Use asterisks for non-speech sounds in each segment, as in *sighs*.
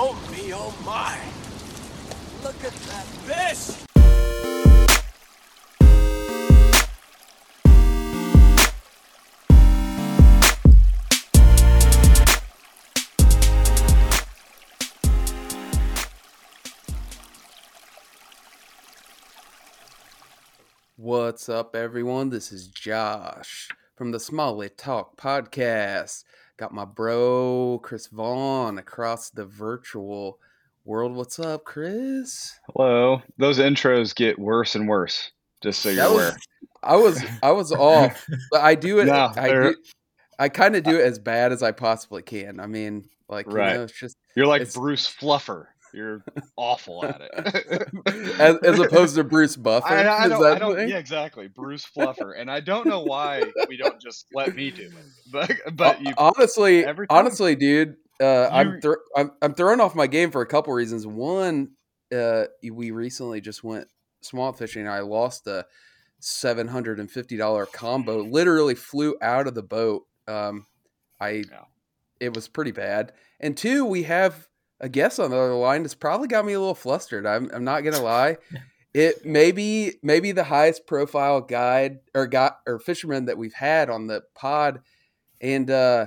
Oh me, oh my! Look at that fish! What's up, everyone? This is Josh from the Smallie Talk podcast. Got my bro Chris Vaughn across the virtual world. What's up, Chris? Hello. Those intros get worse and worse. Just so you're aware. I was I was off, *laughs* but I do it. No, I do, I kind of do it as bad as I possibly can. I mean, like you Right. know, it's just You're like Bruce Fluffer. You're *laughs* awful at it. *laughs* as, as opposed to Bruce Buffer. I, I don't, that I don't yeah, exactly. Bruce Fluffer. And I don't know why we don't just let me do it. *laughs* But but you honestly, honestly, dude, uh, I'm, You- I'm I'm throwing off my game for a couple reasons. One, uh, we recently just went swamp fishing. and I lost a seven hundred and fifty dollar combo. Literally flew out of the boat. Um, I Yeah. it was pretty bad. And two, we have a guest on the other line. It's probably got me a little flustered. I'm I'm not gonna *laughs* lie. It maybe maybe the highest profile guide or got or fisherman that we've had on the pod, and uh,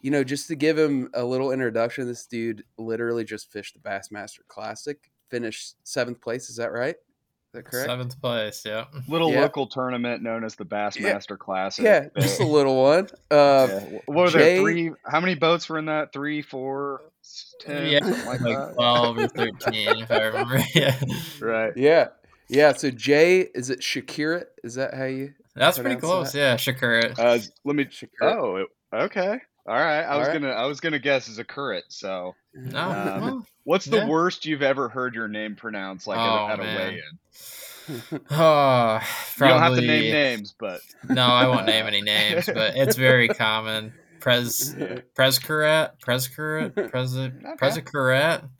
you know, just to give him a little introduction, this dude literally just fished the Bassmaster Classic, finished seventh place. Is that right? Is that correct? Seventh place, yeah. little Yeah. local tournament known as the Bassmaster Classic. Yeah, just a little one. Uh, yeah. What were Jay- there? Three how many boats were in that? Three, four, ten, Yeah, like, Like 12 or 13, if I remember. *laughs* Yeah. Right. Yeah, yeah. So Jay, is it Shakira? Is that how you? That's pretty Pronounce close. Yeah, Shakura. Uh, let me Shakira? Oh, it- okay. All right. I All was right. gonna I was gonna guess as a current. So, no. um, well, what's the Yeah. worst you've ever heard your name pronounced like Oh, at, a, at a weigh-in? oh, *laughs* You don't have to name names, but No, I won't name any names, but *laughs* it's very common. Pres Prescurat, Prescurat, Pres Prescurat. *laughs*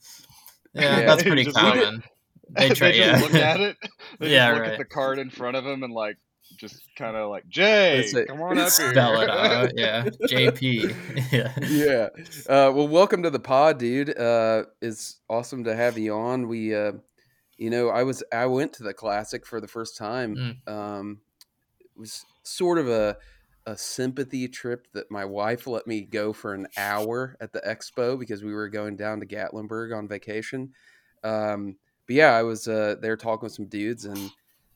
Yeah, Yeah. that's pretty Just look at- common. They try, just yeah. look at it. They Yeah, just look right. at the card in front of them and like just kind of like Jay, That's it. come on up here. Spell it out. *laughs* Yeah, JP. *laughs* Yeah. yeah. Uh, well, welcome to the pod, dude. Uh, it's awesome to have you on. We, uh, you know, I was I went to the classic for the first time. Um, it was sort of a a sympathy trip that my wife let me go for an hour at the expo because we were going down to Gatlinburg on vacation. Um, but yeah, I was uh, there talking with some dudes, and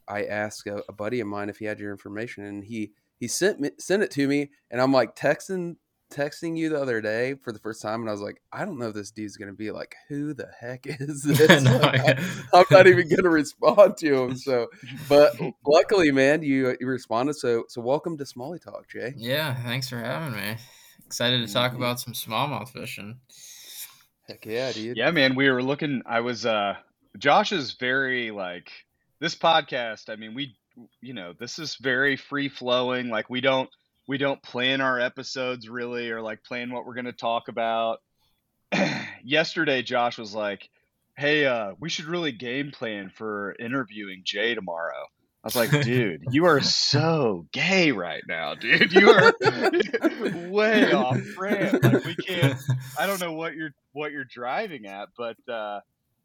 I asked a, a buddy of mine if he had your information, and he he sent me sent it to me, and I'm like texting texting you the other day for the first time, and I was like, I don't know if this dude's gonna be like, who the heck *laughs* is *laughs* this? No, Like, I, *laughs* yeah. I'm not even gonna respond to him. So, but luckily, man, you you responded. So so welcome to Smallie Talk, Jay. Yeah, thanks for having me. Excited to talk Mhm. about some smallmouth fishing. Heck yeah, dude. Yeah, man, we were looking. I was. uh Josh is very like this podcast. I mean, we, you know, this is very free flowing. Like we don't we don't plan our episodes really, or like plan what we're gonna talk about. *clears throat* Yesterday, Josh was like, "Hey, uh, we should really game plan for interviewing Jay tomorrow." I was like, *laughs* dude, you are so gay right now, dude. You are *laughs* way off brand. Like we can't I don't know what you're what you're driving at, but uh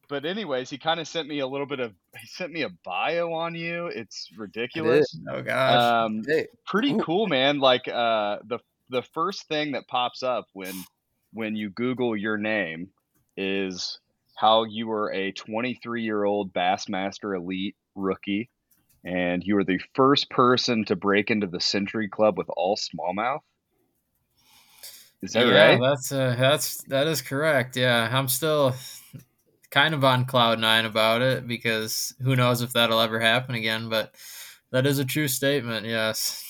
but anyways, he kind of sent me a little bit of he sent me a bio on you. It's ridiculous. oh gosh. Um Hey, pretty Ooh. cool, man. Like uh the the first thing that pops up when when you Google your name is how you were a 23 year old Bassmaster Elite rookie, and you were the first person to break into the Century Club with all smallmouth. Is that yeah, right? that's uh, that's that is correct. Yeah, I'm still kind of on cloud nine about it because who knows if that'll ever happen again. But that is a true statement. Yes.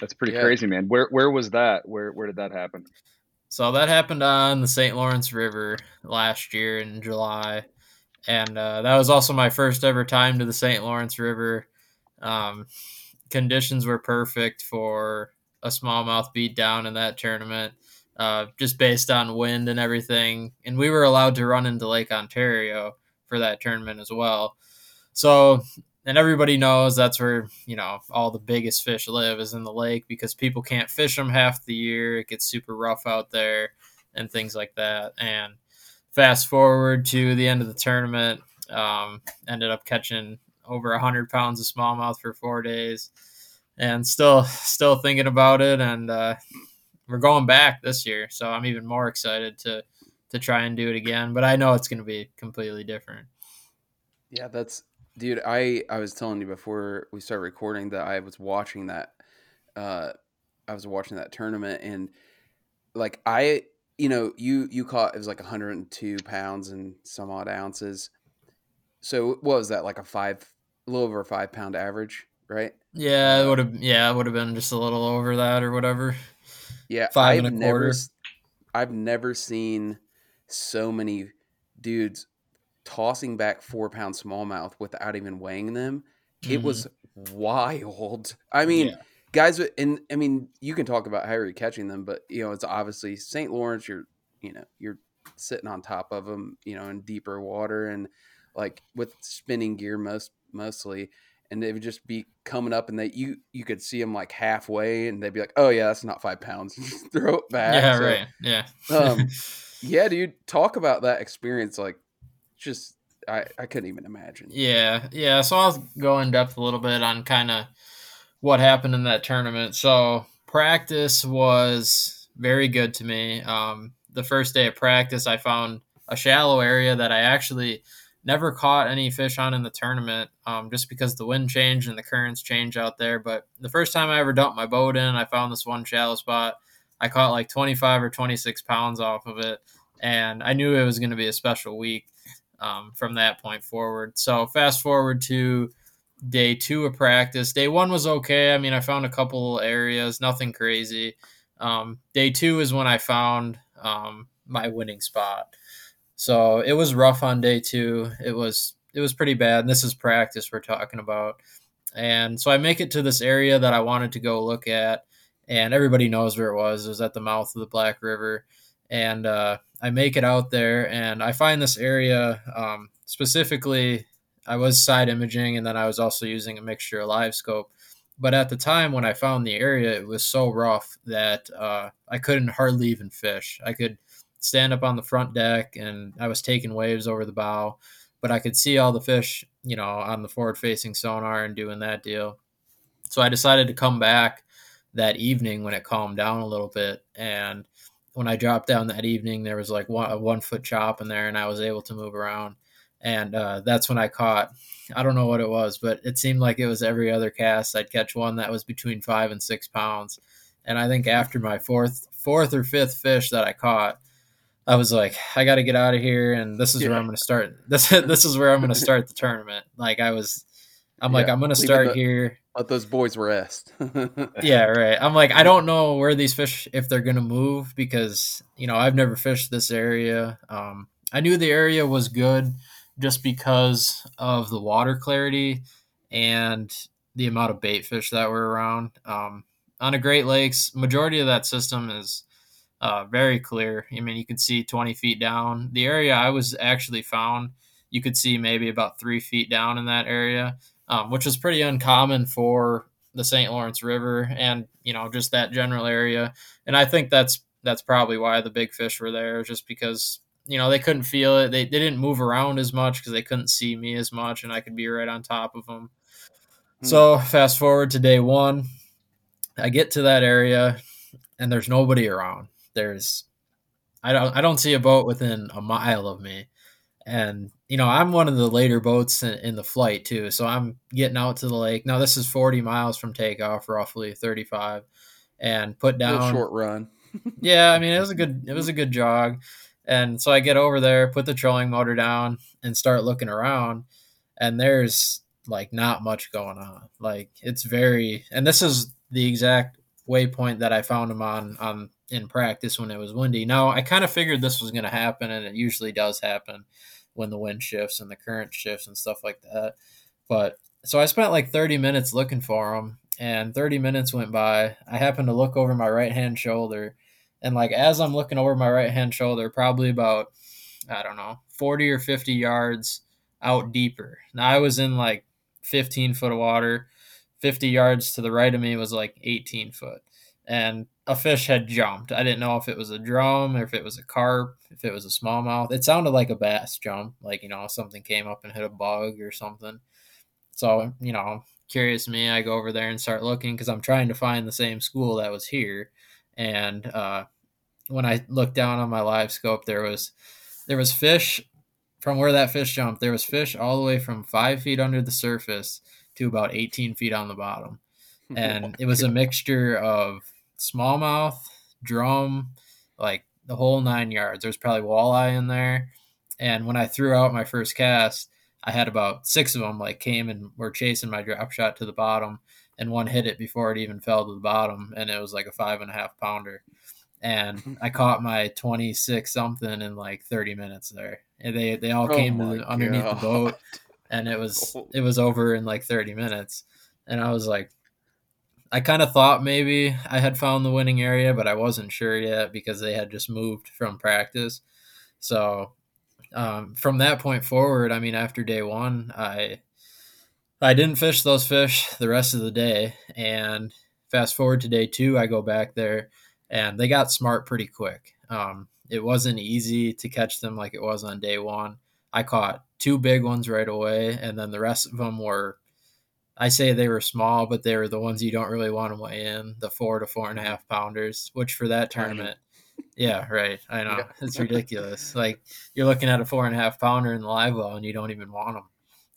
That's pretty Yeah. crazy, man. Where where was that? Where where did that happen? So that happened on the St. Lawrence River last year in July, and uh, that was also my first ever time to the St. Lawrence River. Um, conditions were perfect for a smallmouth beat down in that tournament, uh, just based on wind and everything. And we were allowed to run into Lake Ontario for that tournament as well. So and everybody knows that's where you know all the biggest fish live is in the lake because people can't fish them half the year it gets super rough out there and things like that and fast forward to the end of the tournament, um, ended up catching over hundred pounds of smallmouth for four days, and still still thinking about it. And uh, we're going back this year, so I'm even more excited to to try and do it again. But I know it's going to be completely different. Yeah, that's dude. I I was telling you before we started recording that I was watching that. Uh, I was watching that tournament and like I, you know, you you caught it was like 102 pounds and some odd ounces. So what was that like a five, a little over a five pound average, right? Yeah, it would have. Yeah, it would have been just a little over that or whatever. Yeah, five I've and a never, quarter. I've never seen so many dudes tossing back four pound smallmouth without even weighing them. It Mhm. was wild. I mean, Yeah. guys, and I mean, you can talk about how you're catching them, but you know, it's obviously St. Lawrence. You're, you know, you're sitting on top of them, you know, in deeper water and like with spinning gear most mostly, and they would just be coming up, and they you you could see them like halfway, and they'd be like, "Oh yeah, that's not five pounds." *laughs* Throw it back. yeah, So, right. Yeah. Um, *laughs* yeah, dude, talk about that experience. Like, just I I couldn't even imagine. Yeah, yeah. So I'll go in depth a little bit on kind of what happened in that tournament. So practice was very good to me. Um, the first day of practice, I found a shallow area that I actually never caught any fish on in the tournament, um, just because the wind changed and the currents change out there. But the first time I ever dumped my boat in, I found this one shallow spot. I caught like 25 or 26 pounds off of it, and I knew it was going to be a special week um, from that point forward. So fast forward to day two of practice. Day one was okay. I mean, I found a couple areas, nothing crazy. Um, day two is when I found um, my winning spot. So it was rough on day two. It was it was pretty bad. And this is practice we're talking about. And so I make it to this area that I wanted to go look at, and everybody knows where it was. It was at the mouth of the Black River, and uh, I make it out there, and I find this area um, specifically. I was side imaging, and then I was also using a mixture of live scope. But at the time when I found the area, it was so rough that uh, I couldn't hardly even fish. I could stand up on the front deck, and I was taking waves over the bow, but I could see all the fish, you know, on the forward-facing sonar and doing that deal. So I decided to come back that evening when it calmed down a little bit, and when I dropped down that evening, there was like one, a one foot chop in there, and I was able to move around. And uh, that's when I caught. I don't know what it was, but it seemed like it was every other cast. I'd catch one that was between five and six pounds, and I think after my fourth, fourth or fifth fish that I caught, I was like, I got to get out of here, and this is where I'm going to start. *laughs* This this is where I'm going to start the tournament. Like I was, I'm like, I'm going to start the- here Let those boys rest. *laughs* yeah, right. I'm like, I don't know where these fish if they're gonna move because you know I've never fished this area. Um, I knew the area was good just because of the water clarity and the amount of bait fish that were around. Um, on a Great Lakes, majority of that system is uh, very clear. I mean, you can see 20 feet down. The area I was actually found, you could see maybe about three feet down in that area, um, which is pretty uncommon for the St. Lawrence River and you know just that general area. And I think that's that's probably why the big fish were there, just because you know they couldn't feel it. They, they didn't move around as much because they couldn't see me as much, and I could be right on top of them. Hmm. So fast forward to day one, I get to that area, and there's nobody around. There's I don't I don't see a boat within a mile of me. And you know, I'm one of the later boats in, in the flight too, so I'm getting out to the lake. Now this is 40 miles from takeoff, roughly 35, and put down. short run. *laughs* Yeah, I mean it was a good it was a good jog, and so I get over there, put the trolling motor down, and start looking around, and there's like not much going on. Like it's very, and this is the exact waypoint that I found him on on in practice when it was windy. Now I kind of figured this was going to happen, and it usually does happen when the wind shifts and the current shifts and stuff like that. But so I spent like 30 minutes looking for him, and 30 minutes went by. I happened to look over my right hand shoulder, and like as I'm looking over my right hand shoulder, probably about I don't know 40 or 50 yards out deeper. Now I was in like 15 foot of water. 50 yards to the right of me was like 18 foot. And a fish had jumped. I didn't know if it was a drum or if it was a carp, if it was a smallmouth. It sounded like a bass jump, like you know something came up and hit a bug or something. So you know, curious me, I go over there and start looking because I'm trying to find the same school that was here. And uh, when I looked down on my live scope, there was there was fish from where that fish jumped. There was fish all the way from five feet under the surface to about 18 feet on the bottom, *laughs* and it was a *laughs* mixture of smallmouth, drum, like the whole nine yards. There's probably walleye in there. And when I threw out my first cast, I had about six of them like came and were chasing my drop shot to the bottom, and one hit it before it even fell to the bottom, and it was like a five and a half pounder. And *laughs* I caught my 26 something in like 30 minutes there. And they they all oh came underneath the boat, and it *laughs* was oh. it was over in like 30 minutes. And I was like, I kind of thought maybe I had found the winning area, but I wasn't sure yet because they had just moved from practice. So um, from that point forward, I mean, after day one, I I didn't fish those fish the rest of the day. And fast forward to day two, I go back there, and they got smart pretty quick. Um, it wasn't easy to catch them like it was on day one. I caught two big ones right away, and then the rest of them were I say they were small, but they were the ones you don't really want to weigh in, the four to four and a half pounders, which for that tournament, yeah, right. I know yeah. it's *laughs* ridiculous. like you're looking at a four and a half pounder in the live well, and you don't even want them.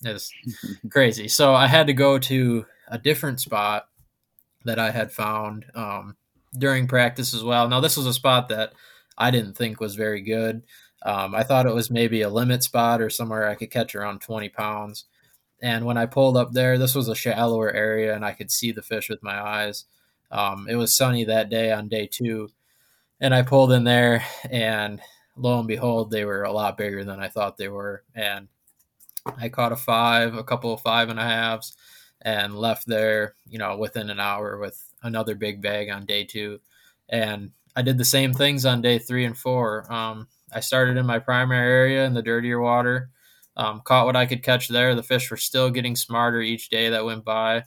It's *laughs* crazy. So I had to go to a different spot that I had found um, during practice as well. Now this was a spot that I didn't think was very good. Um, I thought it was maybe a limit spot or somewhere I could catch around 20 pounds. And when I pulled up there, this was a shallower area and I could see the fish with my eyes. Um, it was sunny that day on day two. And I pulled in there, and lo and behold, they were a lot bigger than I thought they were. And I caught a five, a couple of five and a halves, and left there, you know, within an hour with another big bag on day two. And I did the same things on day three and four. Um, I started in my primary area in the dirtier water um, caught what I could catch there. The fish were still getting smarter each day that went by.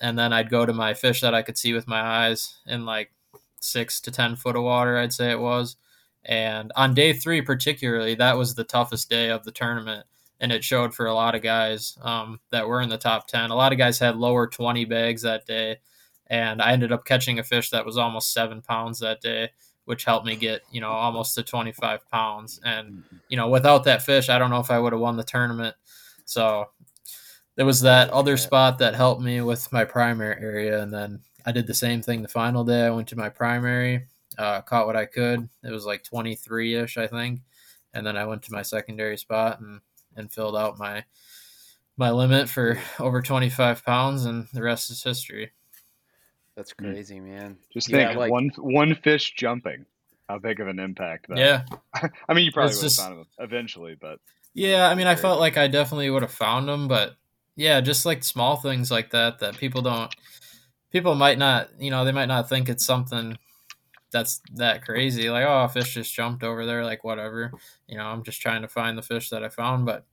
And then I'd go to my fish that I could see with my eyes in like six to 10 foot of water, I'd say it was. And on day three, particularly, that was the toughest day of the tournament. And it showed for a lot of guys um, that were in the top 10. A lot of guys had lower 20 bags that day. And I ended up catching a fish that was almost seven pounds that day which helped me get you know almost to 25 pounds. And mm-hmm. you know without that fish i don't know if i would have won the tournament. So there was that other spot that helped me with my primary area and then i did the same thing the final day. I went to my primary uh, caught what i could. It was like 23ish i think. And then i went to my secondary spot and and filled out my my limit for *laughs* over 25 pounds and the rest is history that's hmm. crazy, man. Just think yeah, like, one one fish jumping, how big of an impact that. Yeah. *laughs* I mean, you probably would have found them eventually, but. Yeah, I mean, I felt like I definitely would have found them, but yeah, just like small things like that that people don't, people might not, you know, they might not think it's something that's that crazy. Like, oh, a fish just jumped over there, like whatever. You know, I'm just trying to find the fish that I found, but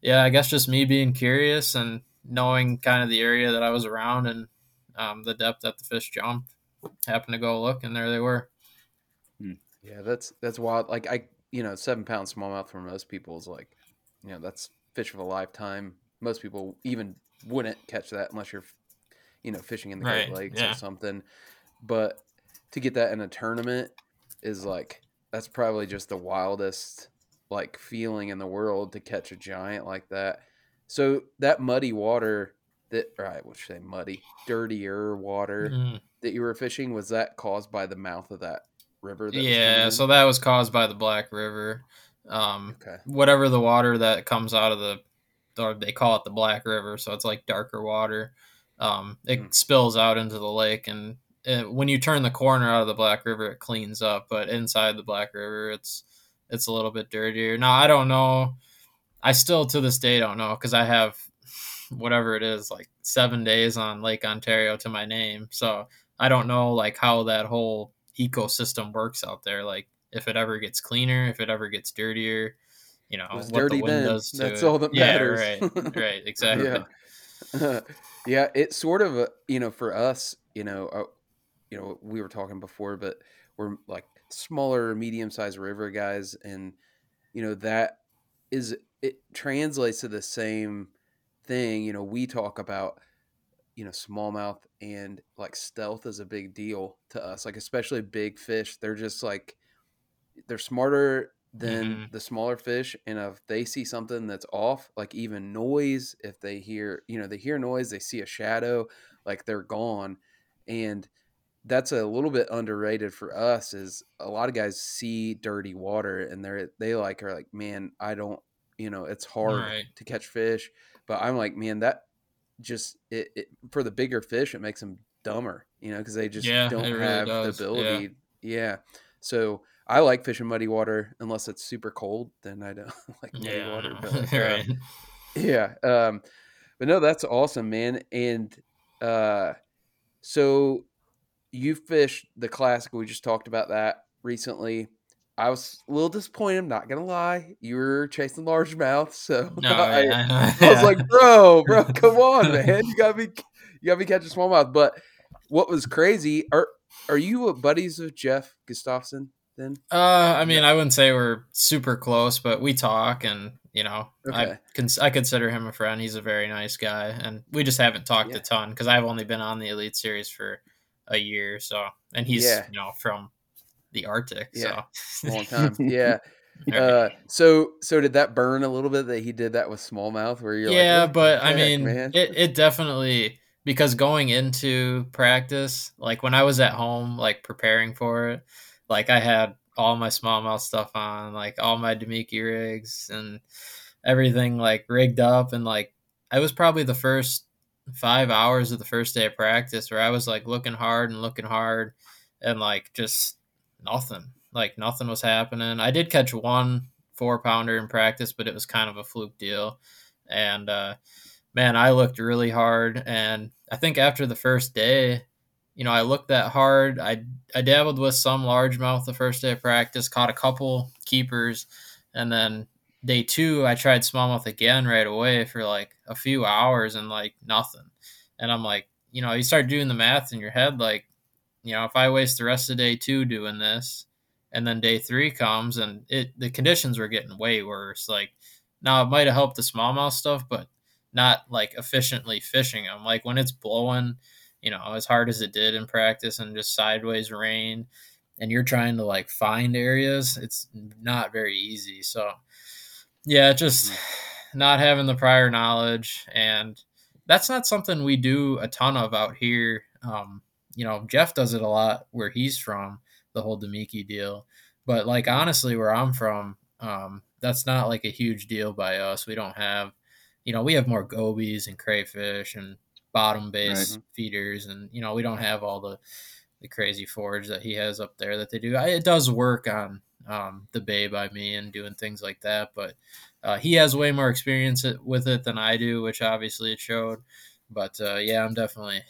yeah, I guess just me being curious and knowing kind of the area that I was around and um, the depth that the fish jumped. Happened to go look, and there they were. Hmm. Yeah, that's that's wild. Like I, you know, seven pound smallmouth for most people is like, you know, that's fish of a lifetime. Most people even wouldn't catch that unless you're, you know, fishing in the right. Great Lakes yeah. or something. But to get that in a tournament is like that's probably just the wildest like feeling in the world to catch a giant like that. So that muddy water that right, I would say muddy, dirtier water mm. that you were fishing was that caused by the mouth of that river? That yeah, so that was caused by the Black River. Um, okay. Whatever the water that comes out of the, or they call it the Black River, so it's like darker water. Um, it mm. spills out into the lake, and it, when you turn the corner out of the Black River, it cleans up. But inside the Black River, it's it's a little bit dirtier. Now I don't know. I still to this day don't know because I have whatever it is, like seven days on Lake Ontario to my name. So I don't know like how that whole ecosystem works out there. Like if it ever gets cleaner, if it ever gets dirtier, you know, what dirty the wind then. does to That's it. all that matters. Yeah, right, *laughs* right, exactly. yeah. *laughs* yeah, it sort of, uh, you know, for us, you know, uh, you know we were talking before, but we're like smaller, medium sized river guys, and you know that is it translates to the same thing. You know, we talk about you know smallmouth and like stealth is a big deal to us like especially big fish they're just like they're smarter than mm-hmm. the smaller fish and if they see something that's off like even noise if they hear you know they hear noise they see a shadow like they're gone and that's a little bit underrated for us is a lot of guys see dirty water and they're they like are like man i don't you know it's hard right. to catch fish but i'm like man that just it, it, for the bigger fish it makes them dumber you know because they just yeah, don't really have does. the ability yeah. yeah. so i like fishing muddy water unless it's super cold then i don't *laughs* like muddy yeah, water *laughs* but, right. Um, yeah um but no that's awesome man and uh so you fished the classic we just talked about that recently I was a little disappointed. I'm not gonna lie. You were chasing largemouth, so *laughs* no, I, yeah. I, was like, *laughs* "Bro, bro, come on, *laughs* man! You gotta be, you gotta be catching smallmouth." But what was crazy? Are are you buddies with Jeff Gustafson? Then, uh, I mean, I wouldn't say we're super close, but we talk, and you know, okay. I cons- I consider him a friend. He's a very nice guy, and we just haven't talked yeah. a ton because I've only been on the Elite Series for a year, so and he's you know from the Arctic. Yeah, so. *laughs* long time. Yeah. *laughs* Uh, so so did that burn a little bit that he did that with smallmouth where you're yeah, like, but I mean man? it it definitely because going into practice, like when I was at home, like preparing for it, like I had all my smallmouth stuff on, like all my Damiki rigs and everything like rigged up and like I was probably the first five hours of the first day of practice where I was like looking hard and looking hard and like just nothing. Like nothing was happening. I did catch one four pounder in practice, but it was kind of a fluke deal. And uh, man, I looked really hard. And I think after the first day, you know, I looked that hard. I I dabbled with some largemouth the first day of practice, caught a couple keepers, and then day two I tried smallmouth again right away for like a few hours and like nothing. And I'm like, you know, you start doing the math in your head, like you know, if I waste the rest of day two doing this, and then day three comes and it the conditions were getting way worse. Like now it might have helped the smallmouth stuff, but not like efficiently fishing them. Like when it's blowing, you know, as hard as it did in practice and just sideways rain, and you're trying to like find areas, it's not very easy. So yeah, just hmm. not having the prior knowledge and that's not something we do a ton of out here. Um, you know, Jeff does it a lot where he's from, the whole Damiki deal. But like honestly, where I'm from, um, that's not like a huge deal by us. We don't have, you know, we have more gobies and crayfish and bottom base right. feeders, and you know, we don't have all the the crazy forage that he has up there that they do. I, it does work on um, the bay by me and doing things like that, but uh, he has way more experience with it than I do, which obviously it showed. But uh, yeah, I'm definitely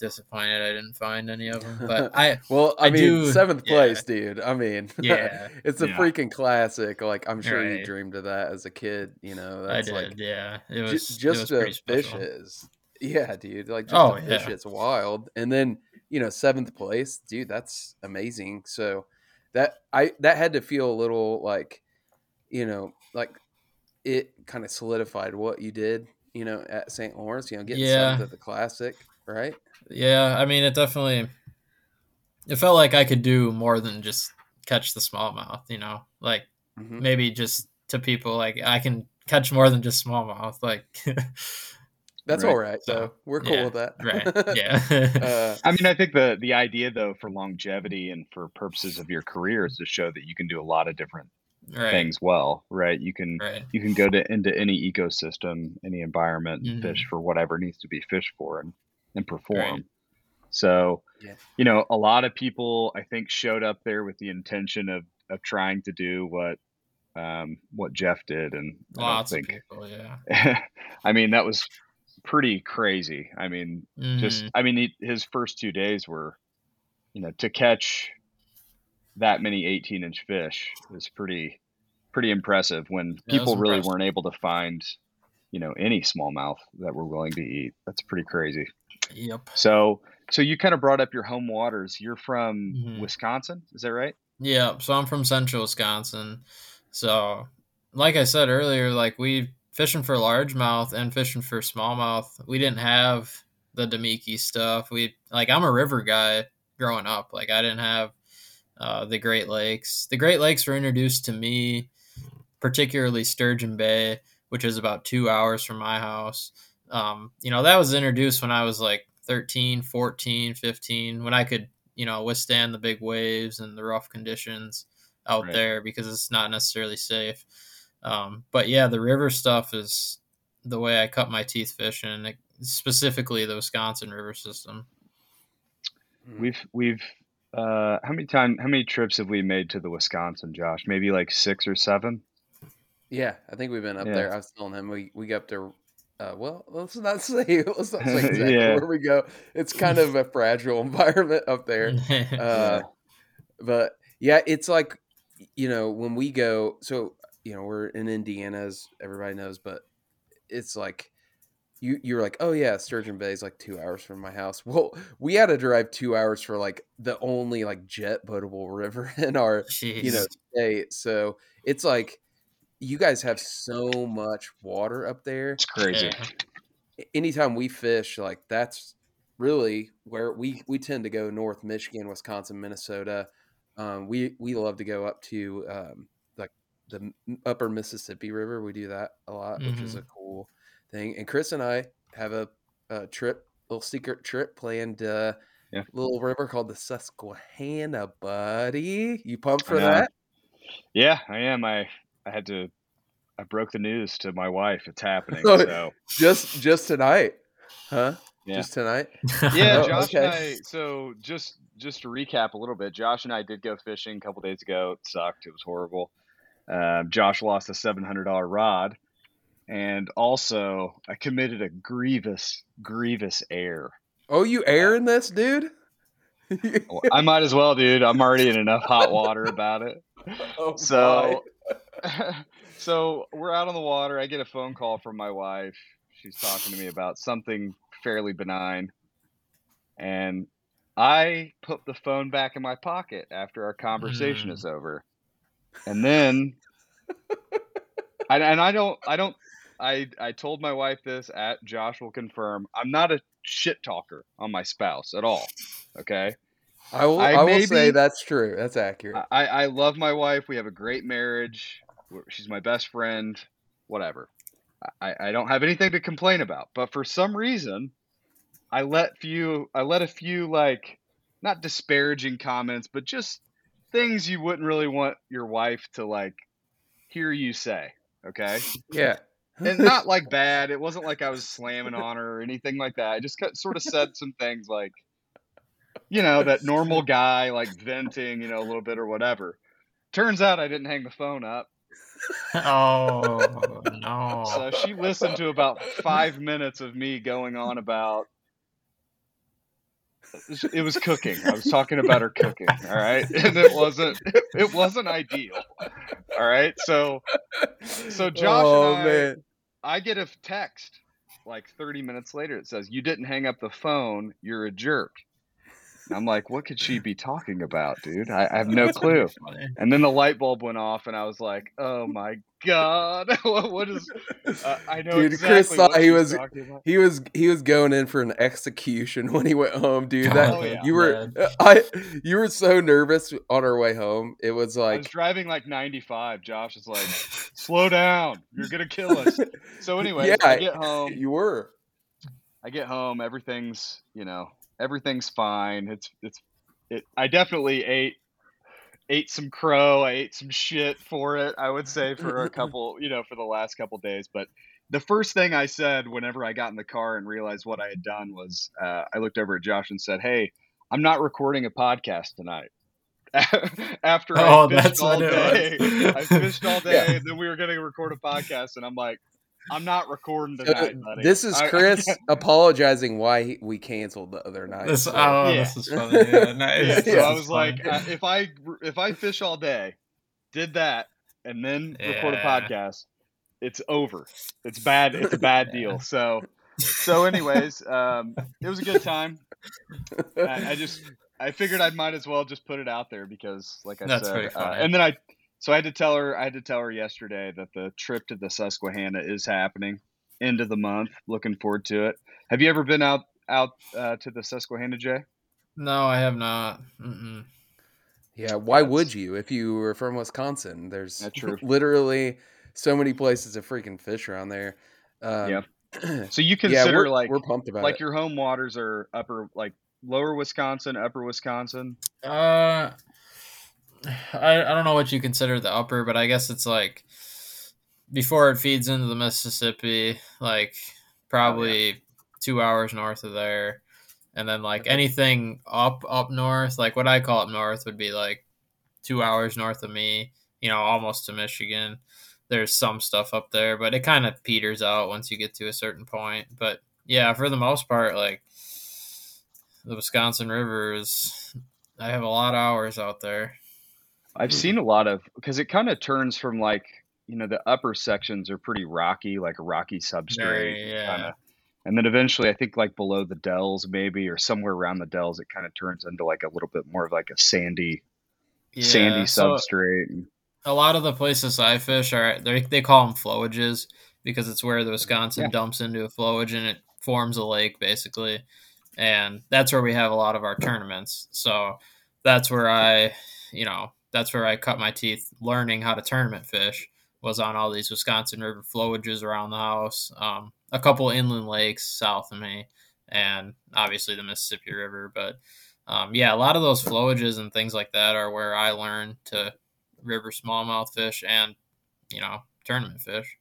disappointed I didn't find any of them. But *laughs* I well, I, I mean, do, seventh place, yeah. dude. I mean, *laughs* yeah, it's a yeah. freaking classic. Like I'm sure right. you dreamed of that as a kid. You know, that's I did. Like, yeah, it was just, just to fish is. Yeah, dude. Like just oh, to fish, yeah. it's wild. And then you know, seventh place, dude. That's amazing. So that I that had to feel a little like, you know, like it kind of solidified what you did you know, at St. Lawrence, you know, getting yeah. seventh at the classic, right? Yeah, I mean, it definitely it felt like I could do more than just catch the smallmouth. You know, like mm-hmm. maybe just to people like I can catch more than just smallmouth. Like *laughs* that's right. all right. So we're cool yeah, with that. right. *laughs* Yeah. uh, *laughs* I mean, I think the the idea though for longevity and for purposes of your career is to show that you can do a lot of different right. things well, right? You can right. you can go to into any ecosystem, any environment, mm-hmm. fish for whatever needs to be fished for, and and perform. Right. So, yeah. you know, a lot of people I think showed up there with the intention of of trying to do what um, what Jeff did, and lots I think, of people, yeah. *laughs* I mean, that was pretty crazy. I mean, mm-hmm. just I mean, he, his first two days were, you know, to catch that many 18 inch fish is pretty pretty impressive when yeah, people really weren't able to find you know any smallmouth that were willing to eat that's pretty crazy Yep. So so you kind of brought up your home waters. You're from Mhm. Wisconsin, is that right? Yeah, so I'm from central Wisconsin. So, like I said earlier, like we fishing for largemouth and fishing for smallmouth, we didn't have the Damiki stuff. We like I'm a river guy growing up. Like I didn't have uh, the Great Lakes. The Great Lakes were introduced to me, particularly Sturgeon Bay, which is about two hours from my house. Um, you know, that was introduced when I was like 13, 14, 15, when I could you know withstand the big waves and the rough conditions out Right. there because it's not necessarily safe. Um, but yeah, the river stuff is the way I cut my teeth fishing, like, specifically the Wisconsin river system. Mm. We've we've uh how many time how many trips have we made to the Wisconsin, Josh? Maybe like six or seven? Yeah, I think we've been up Yeah. there. I was telling him we we got up there. Uh, well, let's not *laughs* say let's not say *laughs* exactly Yeah. where we go. It's kind of a *laughs* fragile environment up there. Uh, but yeah, it's like you know when we go. So you know we're in Indiana, as everybody knows, but it's like you you're like, oh yeah, Sturgeon Bay is like two hours from my house. Well, we had to drive two hours for like the only like jet boatable river in our Jeez. you know state. So it's like you guys have so much water up there. It's crazy. Yeah. Anytime we fish, like that's really where we we tend to go north Michigan, Wisconsin, Minnesota. Um, we we love to go up to um, like the upper Mississippi River. We do that a lot, which is a cool thing. And Chris and I have a, a trip, little secret trip planned. Uh, Yeah. Little river called the Susquehanna, buddy. You pumped for that? Yeah, I am. I I had to I broke the news to my wife. It's happening. *laughs* Oh, So Just just tonight, huh? Yeah. Just tonight. *laughs* yeah, Oh, Josh and. I. So just just to recap a little bit, Josh and I did go fishing a couple days ago. It sucked. It was horrible. Um, Josh lost a seven hundred dollar rod, and also I committed a grievous grievous error. Oh, you airing this, dude? I might as well, dude. I'm already in enough hot water about it. *laughs* oh, So, *laughs* so we're out on the water. I get a phone call from my wife. She's talking to me about something fairly benign, and I put the phone back in my pocket after our conversation Mm. is over, and then, I, and I don't, I don't, I, I told my wife this. At Josh will confirm. I'm not a shit talker on my spouse at all. Okay. I will. I I, will say that's true. That's accurate. I, I love my wife. We have a great marriage. She's my best friend. Whatever. I, I don't have anything to complain about. But for some reason, I let few I let a few like not disparaging comments, but just things you wouldn't really want your wife to like hear you say. Okay. *laughs* yeah. And not like bad. It wasn't like I was slamming on her or anything like that. I just sort of said some things like, you know, that *laughs* normal guy like venting, you know, a little bit or whatever. Turns out I didn't hang the phone up. oh no! So she listened to about five minutes of me going on about. It was cooking. I was talking about her cooking. All right, *laughs* and it wasn't. It wasn't ideal. All right, so so Josh oh and I, man. I get a text like 30 minutes later. It says, "You didn't hang up the phone. You're a jerk." And I'm like, "What could she be talking about, dude? I, I have no clue." And then the light bulb went off, and I was like, "Oh my god, *laughs* what, what is?" Uh, I know Dude, exactly Chris thought what he was- He was he was going in for an execution *laughs* when he went home, dude. That Oh, yeah. you were *laughs* I you were so nervous on our way home. It was like I was driving like 95. Josh is like, "Slow down, you're gonna kill us." So anyway, Yeah, I get home. you were. I get home, everything's you know everything's fine. It's it's it. I definitely ate ate some crow. I ate some shit for it. I would say for a couple, *laughs* you know, for the last couple days. But the first thing I said whenever I got in the car and realized what I had done was uh, I looked over at Josh and said, "Hey, I'm not recording a podcast tonight." *laughs* After I Oh, fished all day. I fished all *laughs* day, Yeah. and then we were going to record a podcast, and I'm like, "I'm not recording So, tonight, buddy." this is I- Chris apologizing why he, we canceled the other night. This, so- oh, Yeah. this is funny. Yeah, nice. *laughs* Yeah, so This I was funny. like, uh, if I if I fish all day, did that, and then record a podcast, it's over. It's bad. It's a bad *laughs* Yeah. deal. So so, anyways, um, it was a good time. I, I, just I figured I might as well just put it out there because, like I That's said, uh, and then I so I had to tell her I had to tell her yesterday that the trip to the Susquehanna is happening end of the month. Looking forward to it. Have you ever been out out uh, to the Susquehanna, Jay? No, I have not. Mm-mm. Yeah, why That's... would you if you were from Wisconsin? There's *laughs* literally so many places to freaking fish around there. Um, yeah. *clears throat* So you consider yeah, we're, like we're pumped about like it. your home waters are upper like lower Wisconsin, upper Wisconsin. Uh, I I don't know what you consider the upper, but I guess it's like before it feeds into the Mississippi, like probably oh, yeah. two hours north of there, and then like anything up up north, like what I call up north, would be like two hours north of me. You know, almost to Michigan there's some stuff up there, but it kind of peters out once you get to a certain point. But yeah, for the most part, like the Wisconsin River is, I have a lot of hours out there. I've seen a lot of because it kind of turns from like you know the upper sections are pretty rocky, like a rocky substrate, yeah. Kinda, and then eventually I think like below the dells maybe or somewhere around the dells it kind of turns into like a little bit more of like a sandy, yeah, sandy so, substrate a lot of the places I fish are they they call them flowages because it's where the Wisconsin yeah. dumps into a flowage and it forms a lake basically, and that's where we have a lot of our tournaments. So that's where I, you know, that's where I cut my teeth learning how to tournament fish was on all these Wisconsin River flowages around the house, um, a couple inland lakes south of me, and obviously the Mississippi River. But um, yeah, a lot of those flowages and things like that are where I learned to river smallmouth fish and you know tournament fish.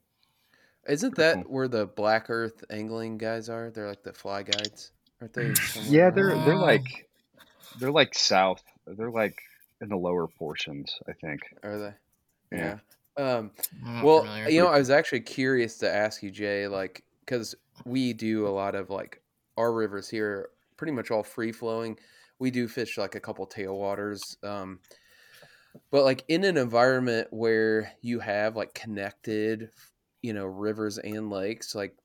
Isn't that where the Black Earth angling guys are? They're like the fly guides, aren't they? *laughs* yeah, they're they're like they're like south. They're like in the lower portions, I think. Are they? Yeah. yeah. Um, well, familiar. you know, I was actually curious to ask you, Jay, like, because we do a lot of like our rivers here, pretty much all free flowing. We do fish like a couple tailwaters. Um, but like in an environment where you have like connected you know rivers and lakes like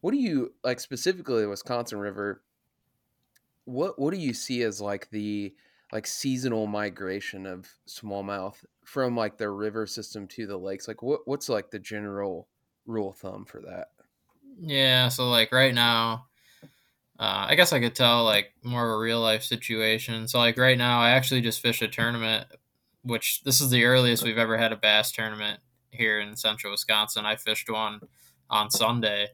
what do you like specifically the wisconsin river what what do you see as like the like seasonal migration of smallmouth from like the river system to the lakes like what what's like the general rule of thumb for that yeah so like right now uh, I guess I could tell like more of a real life situation. So like right now, I actually just fished a tournament which this is the earliest we've ever had a bass tournament here in central Wisconsin. I fished one on Sunday,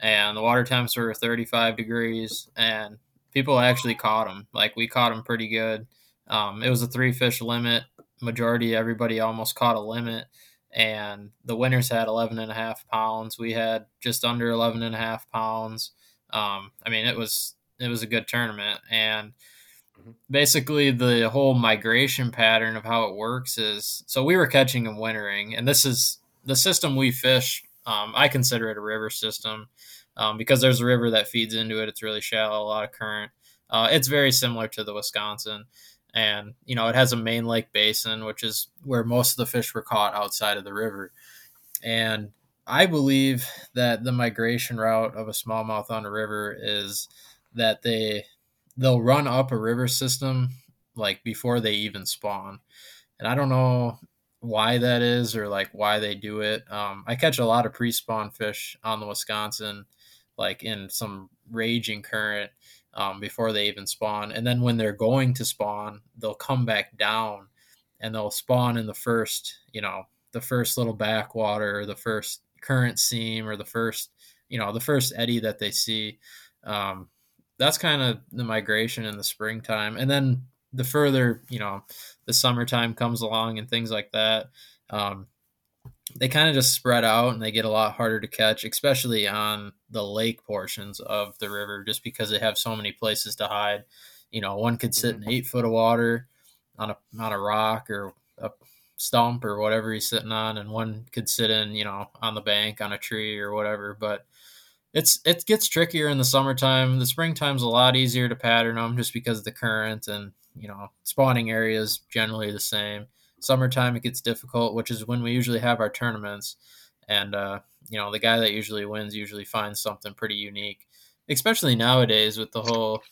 and the water temps were 35 degrees, and people actually caught them. Like we caught them pretty good. Um, it was a three fish limit. Majority everybody almost caught a limit, and the winners had 11 and a half pounds. We had just under 11 and a half pounds. Um, I mean, it was it was a good tournament, and Mm-hmm. Basically, the whole migration pattern of how it works is so we were catching and wintering, and this is the system we fish. Um, I consider it a river system um, because there's a river that feeds into it. It's really shallow, a lot of current. Uh, it's very similar to the Wisconsin, and you know it has a main lake basin, which is where most of the fish were caught outside of the river. And I believe that the migration route of a smallmouth on a river is that they they'll run up a river system like before they even spawn. And I don't know why that is or like why they do it. Um, I catch a lot of pre-spawn fish on the Wisconsin, like in some raging current um, before they even spawn. And then when they're going to spawn, they'll come back down and they'll spawn in the first, you know, the first little backwater the first current seam or the first, you know, the first eddy that they see. Um, that's kind of the migration in the springtime. And then the further, you know, the summertime comes along and things like that, um, they kind of just spread out and they get a lot harder to catch, especially on the lake portions of the river, just because they have so many places to hide. You know, one could sit in mm-hmm. eight foot of water on a on a rock or a stump or whatever he's sitting on, and one could sit in, you know, on the bank on a tree or whatever. But it's it gets trickier in the summertime. The springtime's a lot easier to pattern them just because of the current and you know spawning areas generally the same. Summertime it gets difficult, which is when we usually have our tournaments, and uh, you know the guy that usually wins usually finds something pretty unique. especially nowadays with the whole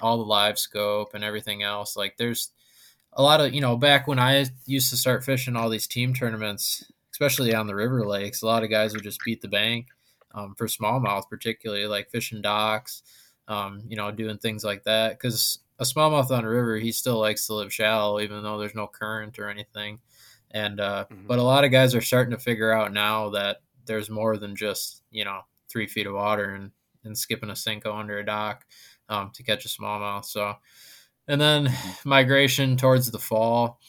all the live scope and everything else. Like there's a lot of you know back when I used to start fishing all these team tournaments, especially on the river lakes, a lot of guys would just beat the bank um, for smallmouth, particularly like fishing docks, um, you know, doing things like that. Because a smallmouth on a river, he still likes to live shallow, even though there's no current or anything. And uh, mm-hmm. but a lot of guys are starting to figure out now that there's more than just you know three feet of water and and skipping a Senko under a dock um, to catch a smallmouth. So, and then mm-hmm. migration towards the fall,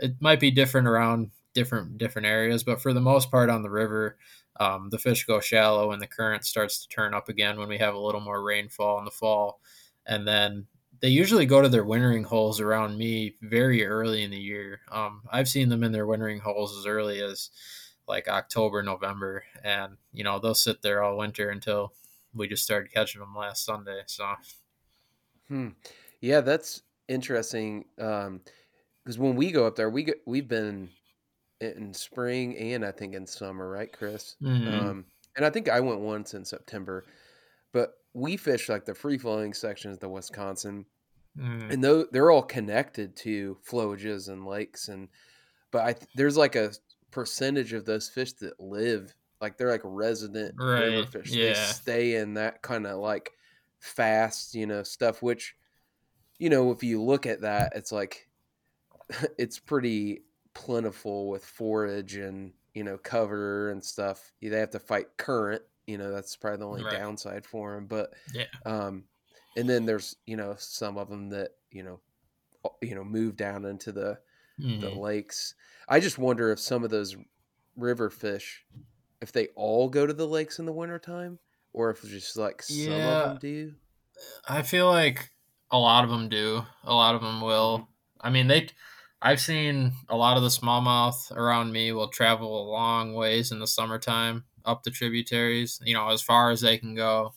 it might be different around different different areas, but for the most part on the river, um, the fish go shallow and the current starts to turn up again when we have a little more rainfall in the fall, and then they usually go to their wintering holes around me very early in the year. Um, I've seen them in their wintering holes as early as like October, November, and you know they'll sit there all winter until we just started catching them last Sunday. So, hmm. yeah, that's interesting. Um, because when we go up there, we get, we've been in spring and I think in summer, right, Chris? Mm-hmm. Um, and I think I went once in September, but we fish like the free flowing sections of the Wisconsin, mm. and though they're all connected to flowages and lakes, and but I, there's like a percentage of those fish that live like they're like resident right. river fish. Yeah. They stay in that kind of like fast, you know, stuff. Which, you know, if you look at that, it's like *laughs* it's pretty plentiful with forage and you know cover and stuff. They have to fight current. You know, that's probably the only right. downside for them. But yeah, um, and then there's you know some of them that you know, you know, move down into the mm. the mm-hmm. lakes. I just wonder if some of those river fish if they all go to the lakes in the wintertime or if it's just like some yeah, of them do. I feel like a lot of them do. A lot of them will. Mm-hmm. I mean, they. I've seen a lot of the smallmouth around me will travel a long ways in the summertime up the tributaries. You know, as far as they can go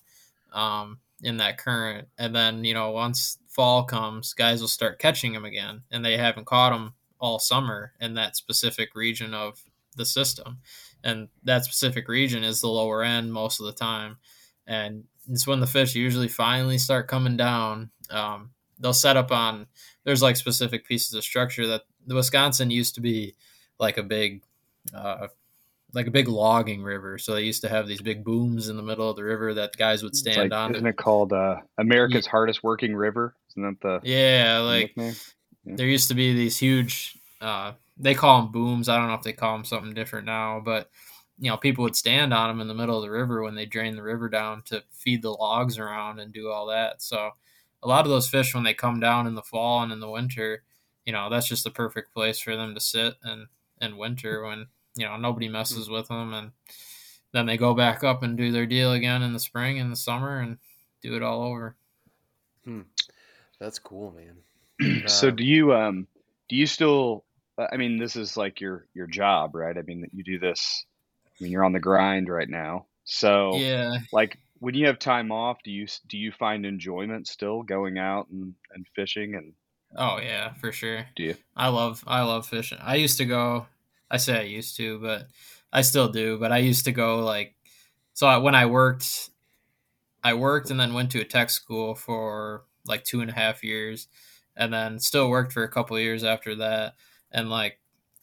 um, in that current, and then you know once fall comes, guys will start catching them again, and they haven't caught them all summer in that specific region of the system and that specific region is the lower end most of the time and it's when the fish usually finally start coming down um, they'll set up on there's like specific pieces of structure that the wisconsin used to be like a big uh, like a big logging river so they used to have these big booms in the middle of the river that guys would stand like, on isn't it called uh, america's yeah. hardest working river isn't that the yeah like yeah. there used to be these huge uh, they call them booms. I don't know if they call them something different now, but you know, people would stand on them in the middle of the river when they drain the river down to feed the logs around and do all that. So a lot of those fish when they come down in the fall and in the winter, you know, that's just the perfect place for them to sit and and winter when you know nobody messes with them and then they go back up and do their deal again in the spring and the summer and do it all over. Hmm. That's cool, man. *clears throat* so do you um do you still I mean, this is like your your job, right? I mean, you do this. I mean, you're on the grind right now. So, yeah, like when you have time off, do you do you find enjoyment still going out and, and fishing and? Oh yeah, for sure. Do you? I love I love fishing. I used to go. I say I used to, but I still do. But I used to go like so I, when I worked, I worked and then went to a tech school for like two and a half years, and then still worked for a couple years after that and like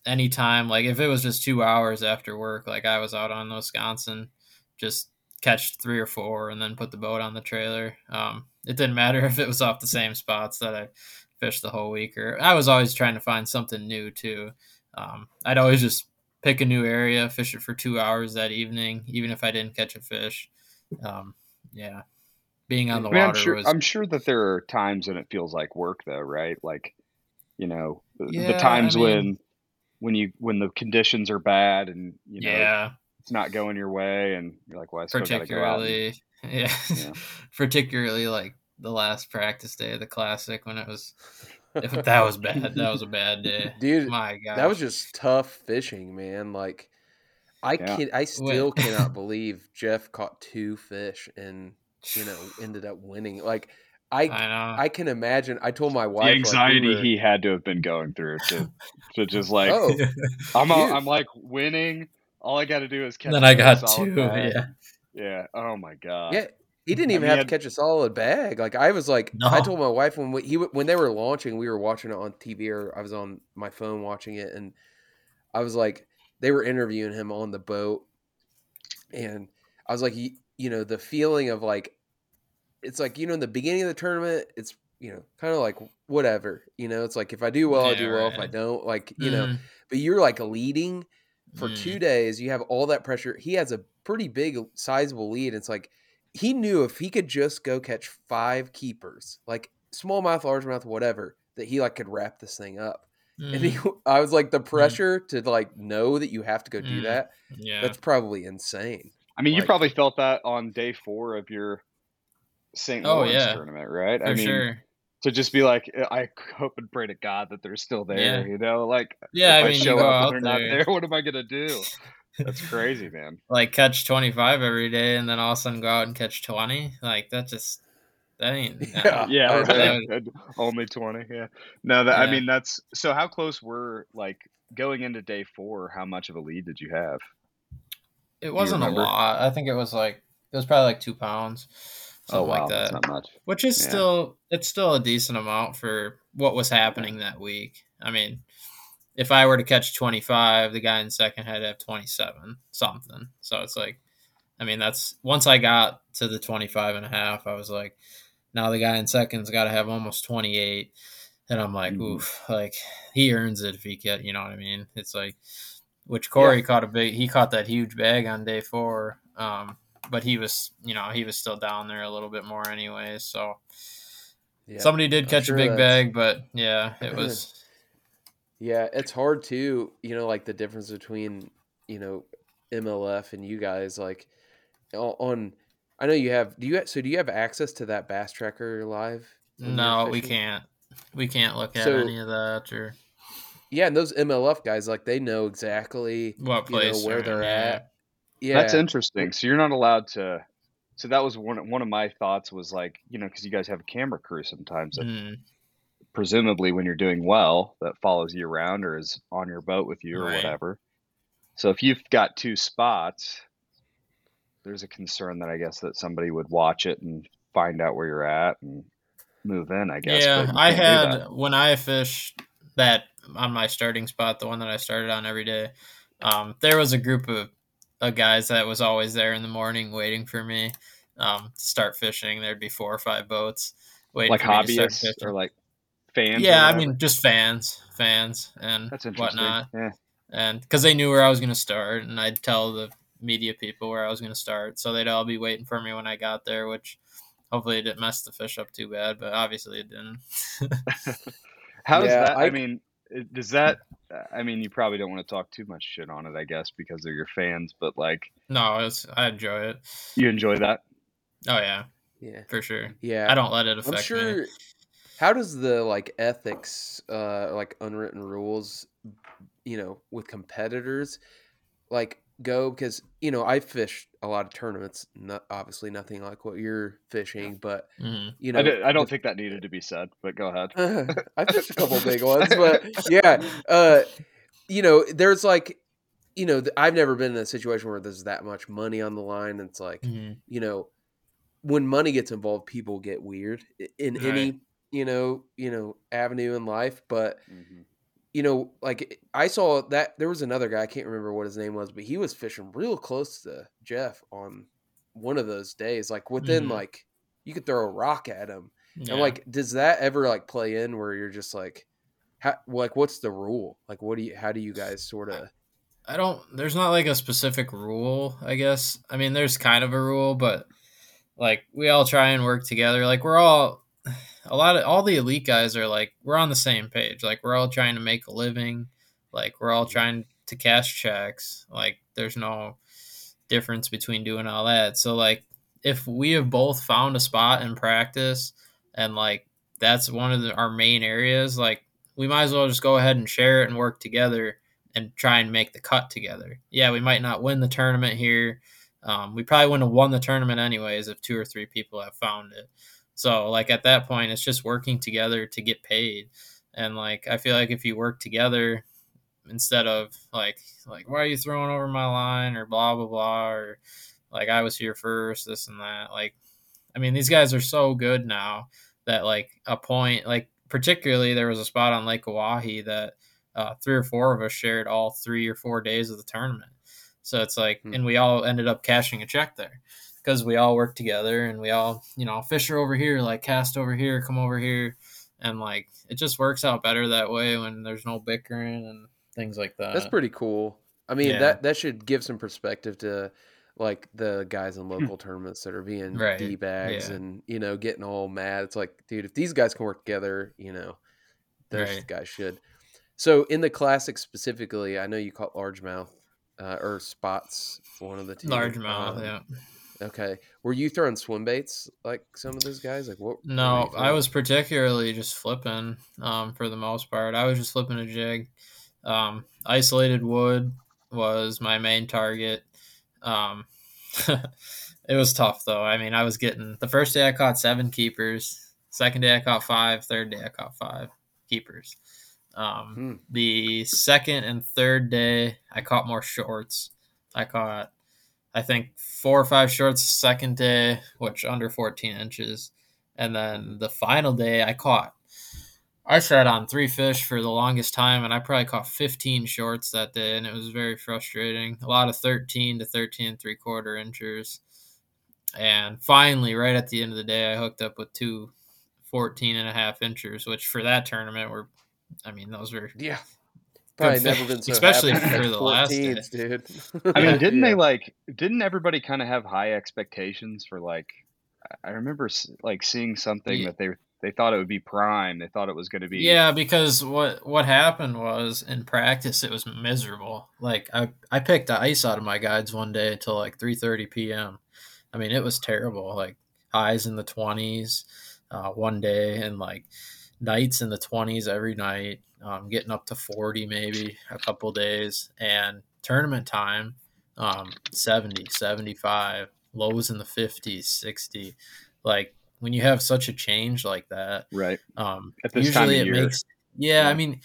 anytime like if it was just two hours after work like i was out on wisconsin just catch three or four and then put the boat on the trailer um, it didn't matter *laughs* if it was off the same spots that i fished the whole week or i was always trying to find something new too um, i'd always just pick a new area fish it for two hours that evening even if i didn't catch a fish um, yeah being on the I mean, water I'm sure, was i'm sure that there are times when it feels like work though right like you know yeah, the times I mean, when when you when the conditions are bad and you know yeah. it's not going your way and you're like well I still gotta go and, *laughs* yeah, yeah. particularly like the last practice day of the classic when it was *laughs* that was bad that was a bad day dude my god that was just tough fishing man like i yeah. can i still *laughs* cannot believe jeff caught two fish and you know ended up winning like I I, I, can imagine. I told my wife the anxiety like we were... he had to have been going through to, *laughs* to just like oh, I'm a, I'm like winning. All I got to do is catch. Then I got two. Yeah. Yeah. Oh my god. Yeah. He didn't I even mean, have to catch a solid bag. Like I was like, I told my wife when we, he when they were launching, we were watching it on TV or I was on my phone watching it, and I was like, they were interviewing him on the boat, and I was like, you, you know, the feeling of like, it's like you know, in the beginning of the tournament, it's you know, kind of like whatever, you know, it's like if I do well, I Yeah, do well. If I don't, like you know, Mm, but you're like leading for mm, two days. You have all that pressure. He has a pretty big, sizable lead. It's like he knew if he could just go catch five keepers, like smallmouth, largemouth, whatever, that he like could wrap this thing up. And he, mm, I was like, the pressure to like know that you have to go do Mm. that. yeah. That's probably insane. I mean, you probably felt that on day four of your St. Oh, Lawrence yeah. tournament, right? For I mean, sure. to just be like, I *laughs* hope and pray to God that they're still there. Yeah. You know, like Yeah, if I I, mean, you show go up out and they're there, not there, *laughs* what am I gonna do? That's crazy, man. *laughs* like catch twenty five every day, and then all of a sudden go out and catch twenty. Like that just that ain't. Yeah. *laughs* Yeah, I right. know. only twenty. Yeah, no, that I mean that's so. How close were like going into day four? How much of a lead did you have? It wasn't a lot. I think it was like it was probably like two pounds, oh, something oh wow, like that's that. not much. Which is Yeah. still it's still a decent amount for what was happening that week. I mean, if I were to catch 25, the guy in second had to have 27 something. So it's like I mean, that's once I got to the 25 and a half, I was like now the guy in second's got to have almost 28 and I'm like, Mhm. oof, like he earns it if he get, you know what I mean? It's like which Corey caught a big he caught that huge bag on day 4. Um but he was, you know, he was still down there a little bit more anyway. so Yeah. Somebody did catch sure a big that's- bag, but yeah, it *laughs* was. Yeah, it's hard too, you know, like the difference between, you know, MLF and you guys like on I know you have do you so do you have access to that bass tracker live? no, we can't. We can't look at So- any of that or Yeah, and those MLF guys like they know exactly what you know where they're they're in, yeah. at. Yeah. That's interesting. So you're not allowed to. So that was one one of my thoughts was like you know because you guys have a camera crew sometimes that Mm, presumably when you're doing well that follows you around or is on your boat with you or Right. whatever. So if you've got two spots, there's a concern that I guess that somebody would watch it and find out where you're at and move in. I guess. yeah, I had when I fished that on my starting spot, the one that I started on every day. Um, there was a group of, of guys that was always there in the morning waiting for me um, to start fishing. There'd be four or five boats waiting like for me to start hobbyists or like fans. yeah, I mean just fans, fans, and that's whatnot. Yeah. and because they knew where I was going to start, and I'd tell the media people where I was going to start, so they'd all be waiting for me when I got there. Which hopefully it didn't mess the fish up too bad, but obviously it didn't. *laughs* *laughs* How does Yeah, that? I, I- mean, does that? I mean, you probably don't want to talk too much shit on it, I guess, because they're your fans. But like, no, it's I enjoy it. you enjoy that. Oh yeah, Yeah. for sure. Yeah. I don't let it I'm affect sure me. How does the like ethics uh like unwritten rules you know with competitors like go because you know I fish a lot of tournaments not obviously nothing like what you're fishing but Mhm. you know I don't the- think that needed to be said, but go ahead. *laughs* I've fished a couple big *laughs* ones, but yeah, uh, you know, there's like, you know, I've never been in a situation where there's that much money on the line. And it's like, Mhm. you know, when money gets involved, people get weird in Right. any, you know, you know, avenue in life. But Mhm. you know, like I saw that there was another guy I can't remember what his name was, but he was fishing real close to Jeff on one of those days. Like within Mhm. like you could throw a rock at him. Yeah. And like, does that ever like play in where you're just like, how, like, what's the rule? Like, what do you, how do you *sighs* guys sort of, I don't. There's not like a specific rule. I guess. I mean, there's kind of a rule, but like we all try and work together. Like we're all a lot of all the elite guys are like we're on the same page. Like we're all trying to make a living. Like we're all trying to cash checks. Like there's no difference between doing all that. So like if we have both found a spot in practice and like that's one of the, our main areas, like we might as well just go ahead and share it and work together and try and make the cut together. Yeah, we might not win the tournament here. Um, we probably wouldn't have won the tournament anyways if two or three people have found it. So like at that point, it's just working together to get paid. And like I feel like if you work together instead of like like why are you throwing over my line or blah blah blah or like I was here first, this and that. Like I mean, these guys are so good now that like a point, like particularly there was a spot on Lake Oahe that uh, three or four of us shared all three or four days of the tournament. So it's like, hmm. and we all ended up cashing a check there because we all work together and we all, you know, fisher over here, like cast over here, come over here. And like, it just works out better that way when there's no bickering and things like that. That's pretty cool. I mean, yeah. that, that should give some perspective to like the guys in local *laughs* tournaments that are being right. d bags yeah. and you know getting all mad. It's like, dude, if these guys can work together, you know, those right. guys should. So in the classic specifically, I know you caught largemouth uh, or spots. One of the two. Largemouth, um, yeah. Okay. Were you throwing swim baits like some of those guys? Like what? No, I was particularly just flipping um, for the most part. I was just flipping a jig. Um, isolated wood was my main target. Um, *laughs* it was tough though. I mean, I was getting the first day I caught seven keepers. Second day I caught five. Third day I caught five keepers. Um, hmm. The second and third day I caught more shorts. I caught, I think, four or five shorts. Second day, which under 14 inches, and then the final day I caught I sat on three fish for the longest time, and I probably caught 15 shorts that day, and it was very frustrating. A lot of 13 to 13 and three quarter inches. And finally, right at the end of the day, I hooked up with two 14 and a half inches, which for that tournament were, I mean, those were yeah, probably never been so especially for the last day. dude. I mean, *laughs* didn't yeah. they like? Didn't everybody kind of have high expectations for like? I remember like seeing something yeah. that they they thought it would be prime. They thought it was going to be. Yeah, because what what happened was in practice it was miserable. Like I I picked the ice out of my guides one day until like three thirty p.m. I mean it was terrible. Like highs in the twenties uh, one day and like nights in the twenties every night. Um, getting up to forty maybe a couple days and tournament time um, 70 75 lows in the 50s 60 like when you have such a change like that, right? Um, At this usually it year. makes yeah, yeah, I mean,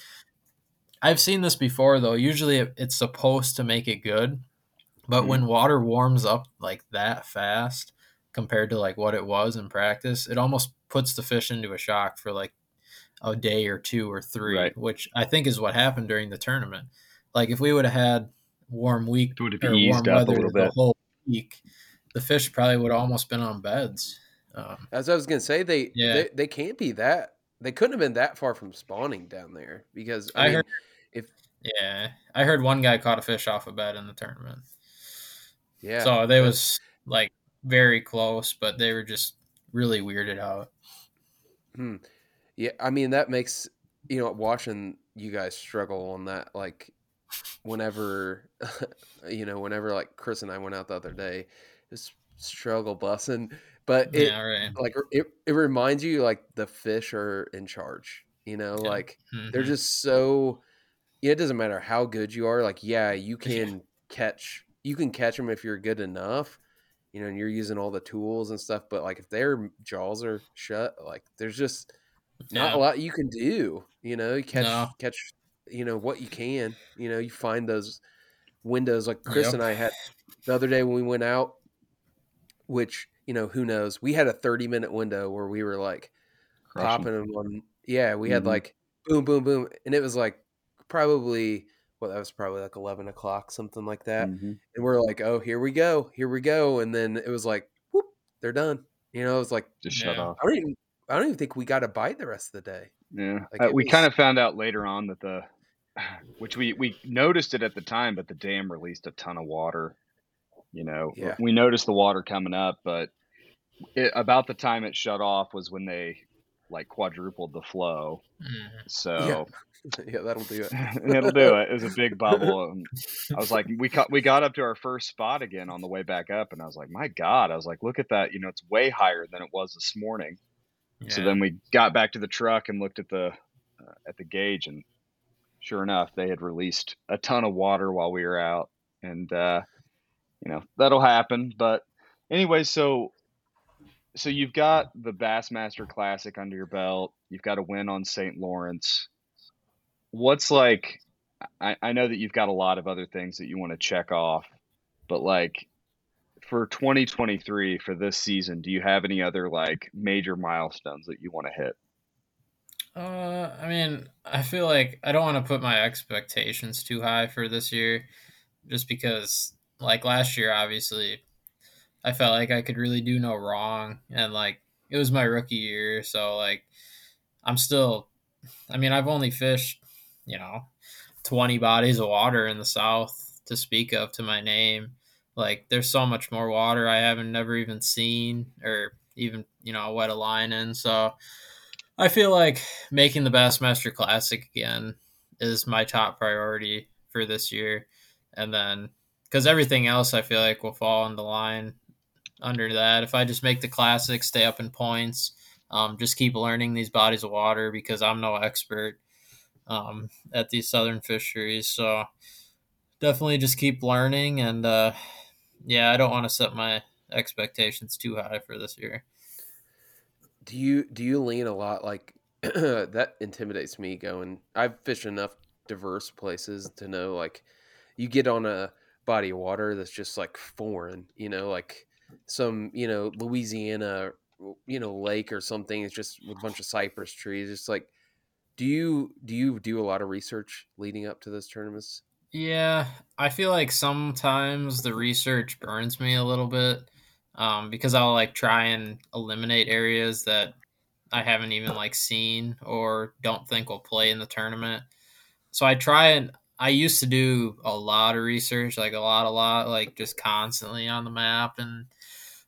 I've seen this before though. Usually it, it's supposed to make it good, but mm when water warms up like that fast compared to like what it was in practice, it almost puts the fish into a shock for like a day or two or three, right. which I think is what happened during the tournament. Like if we would have had warm week it would have or warm weather the bit. whole week, the fish probably would have almost been on beds. Um, As I was gonna say, they, yeah. they they can't be that. They couldn't have been that far from spawning down there because I, I mean, heard if yeah, I heard one guy caught a fish off a bed in the tournament. Yeah, so they was like very close, but they were just really weirded out. Hmm. Yeah, I mean that makes you know watching you guys struggle on that like whenever *laughs* you know whenever like Chris and I went out the other day, just struggle busing but it yeah, right. like it, it reminds you like the fish are in charge you know yeah. like mm-hmm. they're just so Yeah, it doesn't matter how good you are like yeah you can catch you can catch them if you're good enough you know and you're using all the tools and stuff but like if their jaws are shut like there's just not a lot you can do you know you catch no. catch you know what you can you know you find those windows like chris yep. and i had the other day when we went out which you know, who knows? We had a 30 minute window where we were like Crushing. popping them on. Yeah, we mm-hmm. had like boom, boom, boom. And it was like probably, well, that was probably like 11 o'clock, something like that. Mm-hmm. And we're like, oh, here we go. Here we go. And then it was like, whoop, they're done. You know, it was like, just shut off. I don't even, I don't even think we got a bite the rest of the day. Yeah. Like uh, we was... kind of found out later on that the, *sighs* which we, we noticed it at the time, but the dam released a ton of water you know, yeah. we noticed the water coming up, but it, about the time it shut off was when they like quadrupled the flow. Mm-hmm. So yeah. *laughs* yeah, that'll do it. *laughs* it'll do it. It was a *laughs* big bubble. And I was like, we cut, we got up to our first spot again on the way back up, and I was like, my God! I was like, look at that. You know, it's way higher than it was this morning. Yeah. So then we got back to the truck and looked at the uh, at the gauge, and sure enough, they had released a ton of water while we were out, and uh, you know that'll happen. But anyway, so so you've got the Bassmaster Classic under your belt. You've got a win on St. Lawrence. What's like? I, I know that you've got a lot of other things that you want to check off, but like for 2023 for this season, do you have any other like major milestones that you want to hit? Uh, I mean, I feel like I don't want to put my expectations too high for this year, just because, like last year, obviously, I felt like I could really do no wrong, and like it was my rookie year, so like I'm still. I mean, I've only fished, you know, 20 bodies of water in the South to speak of to my name. Like, there's so much more water I haven't never even seen or even, you know, wet a line in. So I feel like making the Bassmaster Classic again is my top priority for this year. And then, because everything else I feel like will fall into line under that. If I just make the Classic, stay up in points, um, just keep learning these bodies of water because I'm no expert um, at these southern fisheries. So definitely just keep learning. And uh, yeah, I don't want to set my expectations too high for this year. Do you do you lean a lot like *clears throat* that intimidates me going I've fished enough diverse places to know like you get on a body of water that's just like foreign, you know, like some, you know, Louisiana, you know, lake or something. It's just a bunch of cypress trees. It's like do you do you do a lot of research leading up to those tournaments? Yeah, I feel like sometimes the research burns me a little bit um, because I'll like try and eliminate areas that I haven't even like seen or don't think will play in the tournament. So I try and I used to do a lot of research, like a lot, a lot, like just constantly on the map and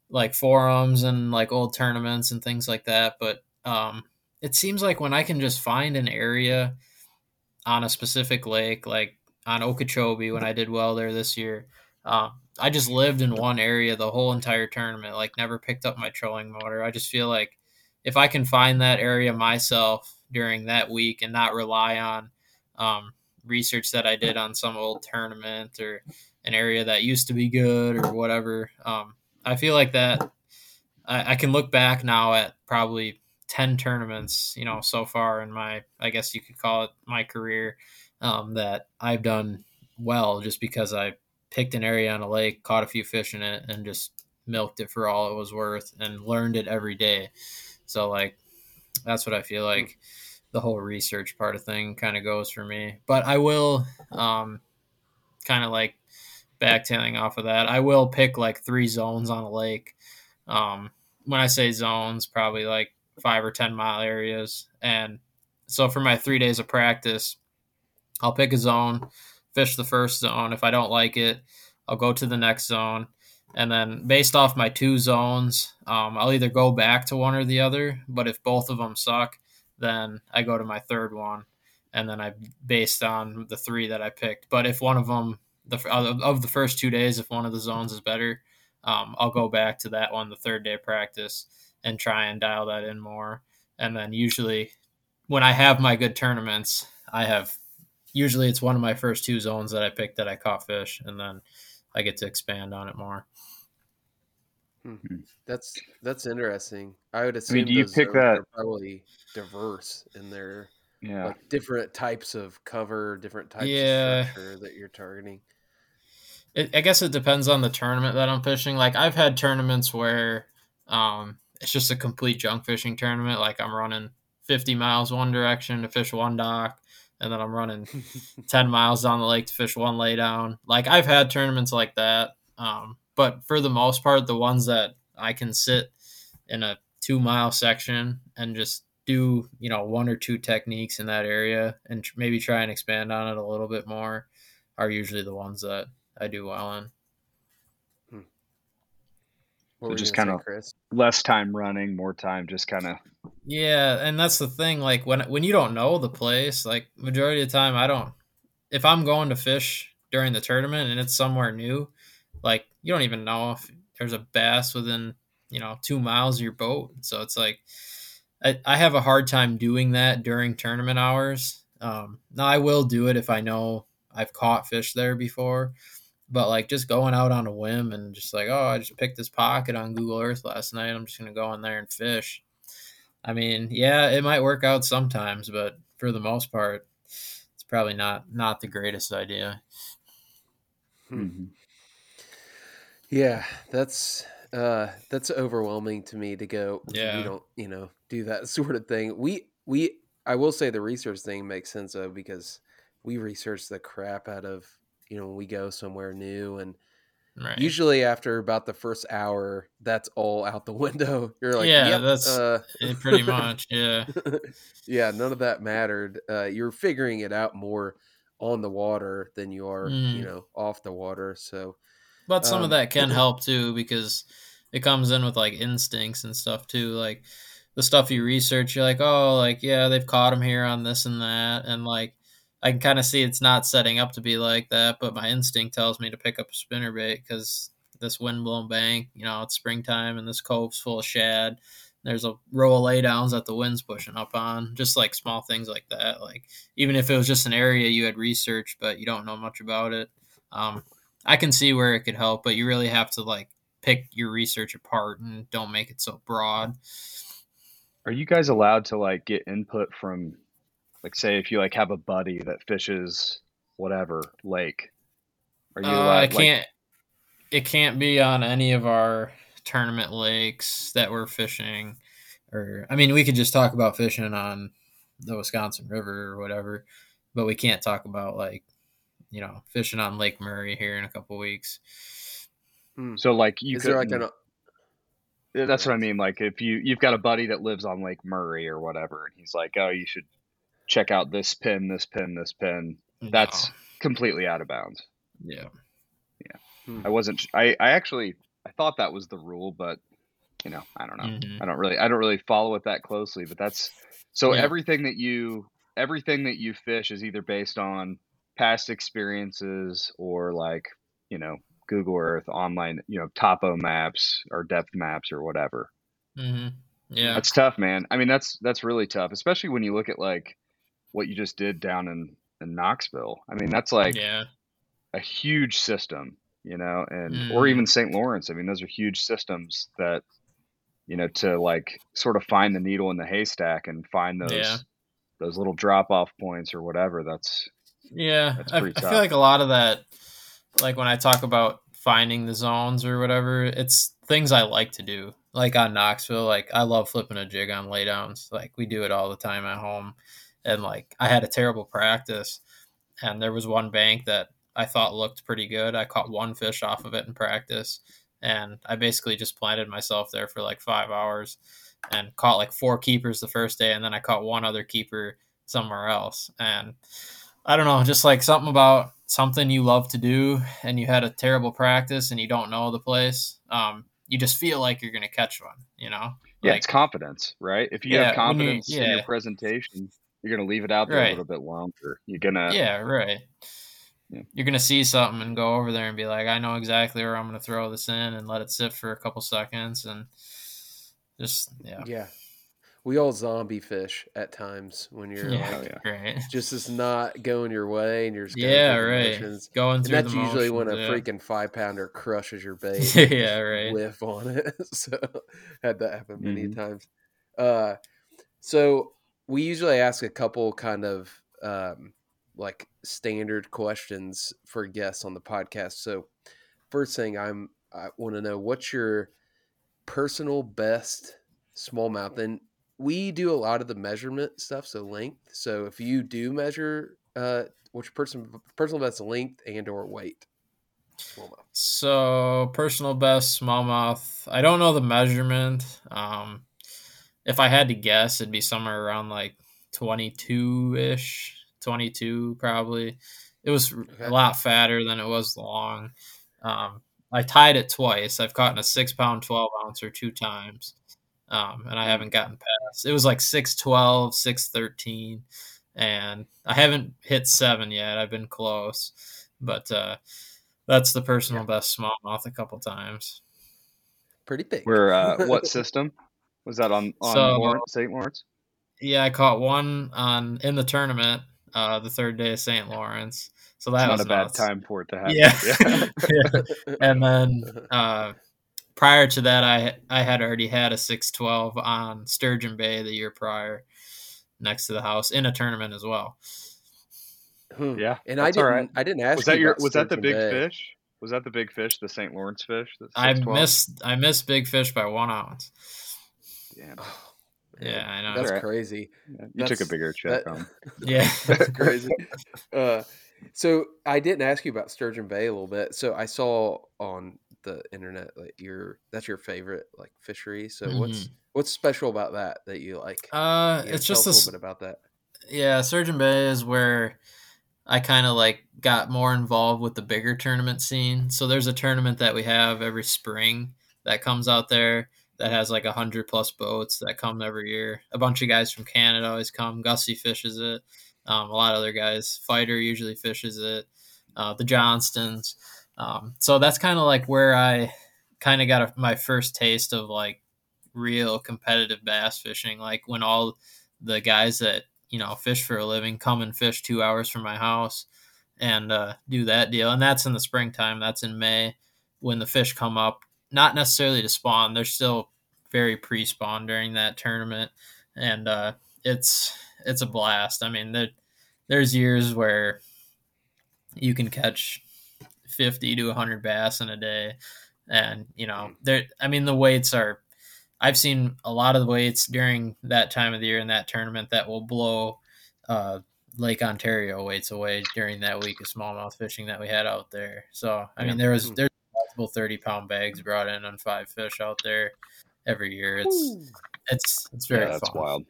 like forums and like old tournaments and things like that. But um, it seems like when I can just find an area on a specific lake, like on Okeechobee when I did well there this year, um, I just lived in one area the whole entire tournament, like never picked up my trolling motor. I just feel like if I can find that area myself during that week and not rely on um, research that I did on some old tournament or an area that used to be good or whatever, um, I feel like that I, I can look back now at probably 10 tournaments, you know, so far in my, I guess you could call it my career, um, that I've done well just because I picked an area on a lake, caught a few fish in it, and just milked it for all it was worth and learned it every day. So, like, that's what I feel like the whole research part of thing kind of goes for me. But I will, um, kind of like backtailing off of that, I will pick like three zones on a lake. Um, when I say zones, probably like five or 10 mile areas. And so for my three days of practice, I'll pick a zone, fish the first zone. If I don't like it, I'll go to the next zone. And then based off my two zones, um, I'll either go back to one or the other. But if both of them suck, then I go to my third one. And then I based on the three that I picked. But if one of them, the of the first two days, if one of the zones is better, um, I'll go back to that one the third day practice and try and dial that in more. And then usually when I have my good tournaments, I have usually it's one of my first two zones that I pick that I caught fish and then I get to expand on it more. Hmm. That's that's interesting. I would assume I mean, do you pick that probably diverse in their yeah like different types of cover, different types yeah. of structure that you're targeting. It, I guess it depends on the tournament that I'm fishing. Like I've had tournaments where um, it's just a complete junk fishing tournament. Like I'm running 50 miles one direction to fish one dock, and then I'm running *laughs* 10 miles down the lake to fish one laydown. Like I've had tournaments like that. Um, but for the most part, the ones that I can sit in a two mile section and just do, you know, one or two techniques in that area and maybe try and expand on it a little bit more are usually the ones that I do well in. So just kind of less time running, more time just kind of. Yeah, and that's the thing. Like when when you don't know the place, like majority of the time, I don't. If I'm going to fish during the tournament and it's somewhere new, like you don't even know if there's a bass within you know two miles of your boat. So it's like I, I have a hard time doing that during tournament hours. Um, now I will do it if I know I've caught fish there before but like just going out on a whim and just like, oh, I just picked this pocket on Google Earth last night. I'm just gonna go in there and fish. I mean, yeah, it might work out sometimes, but for the most part, it's probably not not the greatest idea. Hmm. Mm-hmm. Yeah, that's uh that's overwhelming to me to go Yeah. we don't, you know, do that *laughs* sort of thing. We we I will say the research thing makes sense though because we research the crap out of, you know, when we go somewhere new and Right. usually after about the first hour that's all out the *laughs* window. You're like, Yeah, "Yep, that's- uh pretty *laughs* much. Yeah. yeah, none of that mattered. Uh, you're figuring it out more on the water than you are, Mhm. you know, off the water. So, But some Um, of that can *laughs* help too because it comes in with like instincts and stuff too. Like the stuff you research, you're like, oh, like yeah, they've caught him here on this and that, and like I can kind of see it's not setting up to be like that, but my instinct tells me to pick up a spinnerbait because this windblown bank, you know, it's springtime and this cove's full of shad. There's a row of laydowns that the wind's pushing up on, just like small things like that. Like even if it was just an area you had researched but you don't know much about it, um, I can see where it could help, but you really have to like pick your research apart and don't make it so broad. Are you guys allowed to like get input from, like, say, if you like have a buddy that fishes whatever lake? Are you Uh, allowed? I can't. it can't be on any of our tournament lakes that we're fishing. Or I mean, we could just talk about fishing on the Wisconsin River or whatever, but we can't talk about like you know fishing on Lake Murray here in a couple weeks. so like you could like an That's what I mean. Like if you you've got a buddy that lives on Lake Murray or whatever, and he's like, "Oh, you should check out this pin, this pin, this pin." That's completely out of bounds. yeah. Yeah. I wasn't. I I actually I thought that was the rule, but you know I don't know. Mhm. I don't really I don't really follow it that closely. But that's so Yeah. everything that you everything that you fish is either based on past experiences or like you know Google Earth, online, you know, topo maps or depth maps or whatever. hmm Yeah. That's tough, man. I mean, that's that's really tough, especially when you look at like what you just did down in in Knoxville. I mean, that's like yeah. a huge system, you know, and or Mm. even St. Lawrence. I mean, those are huge systems that you know to like sort of find the needle in the haystack and find those Yeah. those little drop off points or whatever. That's Yeah, That's I, I feel like a lot of that, like when I talk about finding the zones or whatever, it's things I like to do. Like on Knoxville, like I love flipping a jig on laydowns. Like we do it all the time at home. And like I had a terrible practice, and there was one bank that I thought looked pretty good. I caught one fish off of it in practice, and I basically just planted myself there for like five hours and caught like four keepers the first day, and then I caught one other keeper somewhere else. And I don't know, just like something about something you love to do and you had a terrible practice and you don't know the place. Um, you just feel like you're gonna catch one, you know? yeah, Like, it's confidence, right? If you Yeah, have when you- confidence in your presentation, you're gonna leave it out there Right. a little bit longer. You're gonna yeah, right. Yeah. You're gonna see something and go over there and be like, I know exactly where I'm gonna throw this in and let it sit for a couple seconds and just yeah. Yeah. We all zombie fish at times when you're Yeah, like yeah. *laughs* right. just is not going your way and you're just going Yeah, through right. motions. Going And that's the usually when a motions, freaking five pounder crushes your *laughs* bait. yeah. yeah, right. whiff on it. *laughs* so had that happen many Mhm. times. Uh, so we usually ask a couple kind of um, like standard questions for guests on the podcast. So first thing I'm I want to know what's your personal best smallmouth and we do a lot of the measurement stuff so length so if you do measure uh what's your person personal best length and or weight smallmouth So personal best smallmouth. I don't know the measurement. Um, if I had to guess, it'd be somewhere around like twenty-two ish, twenty-two probably. It was Okay. a lot fatter than it was long. Um, I tied it twice. I've caught in a six-pound twelve ouncer two times, um, and I haven't gotten past. It was like 6'12", 6'13", and I haven't hit seven yet. I've been close, but. Uh, that's the personal best smallmouth a couple times. pretty big Where uh, *laughs* what system was that on on So- Lawrence, St. Lawrence? Yeah, I caught one on in the tournament, uh, the third day of St. Lawrence. So that Not was a bad nuts. time for it to happen. Yeah. *laughs* Yeah. And then uh, prior to that, I I had already had a six twelve on Sturgeon Bay the year prior, next to the house in a tournament as well. Hmm. yeah. And I didn't. right. I didn't ask. Was that you your about was that the big Bay. fish? Was that the big fish, the St. Lawrence fish? I missed I missed big fish by one ounce. Damn. Yeah, I know. That's Right. crazy. You That's- took a bigger check that- on. *laughs* Yeah. That's crazy. *laughs* uh, so I didn't ask you about Sturgeon Bay a little bit. So I saw on the internet like your that's your favorite like fishery. So what's what's special about that that you like? Mm-hmm. Uh, You know, it's tell just a a, little bit about that. yeah. Sturgeon Bay is where I kind of like got more involved with the bigger tournament scene. So there's a tournament that we have every spring that comes out there that has like a hundred plus boats that come every year. A bunch of guys from Canada always come. Gussie fishes it. Um, a lot of other guys. Feider usually fishes it. Uh, the Johnstons. Um, so that's kind of like where I kind of got a, my first taste of like real competitive bass fishing. Like when all the guys that you know fish for a living come and fish two hours from my house and uh, do that deal. And that's in the springtime. That's in May when the fish come up. Not necessarily to spawn. They're still very pre-spawn during that tournament, and uh, it's it's a blast. I mean, there, there's years where you can catch 50 to 100 bass in a day and you know there i mean the weights are i've seen a lot of the weights during that time of the year in that tournament that will blow uh, lake ontario weights away during that week of smallmouth fishing that we had out there so i mean there was Hmm. There's multiple 30 pound bags brought in on five fish out there every year it's it's it's very yeah, that's fun. wild.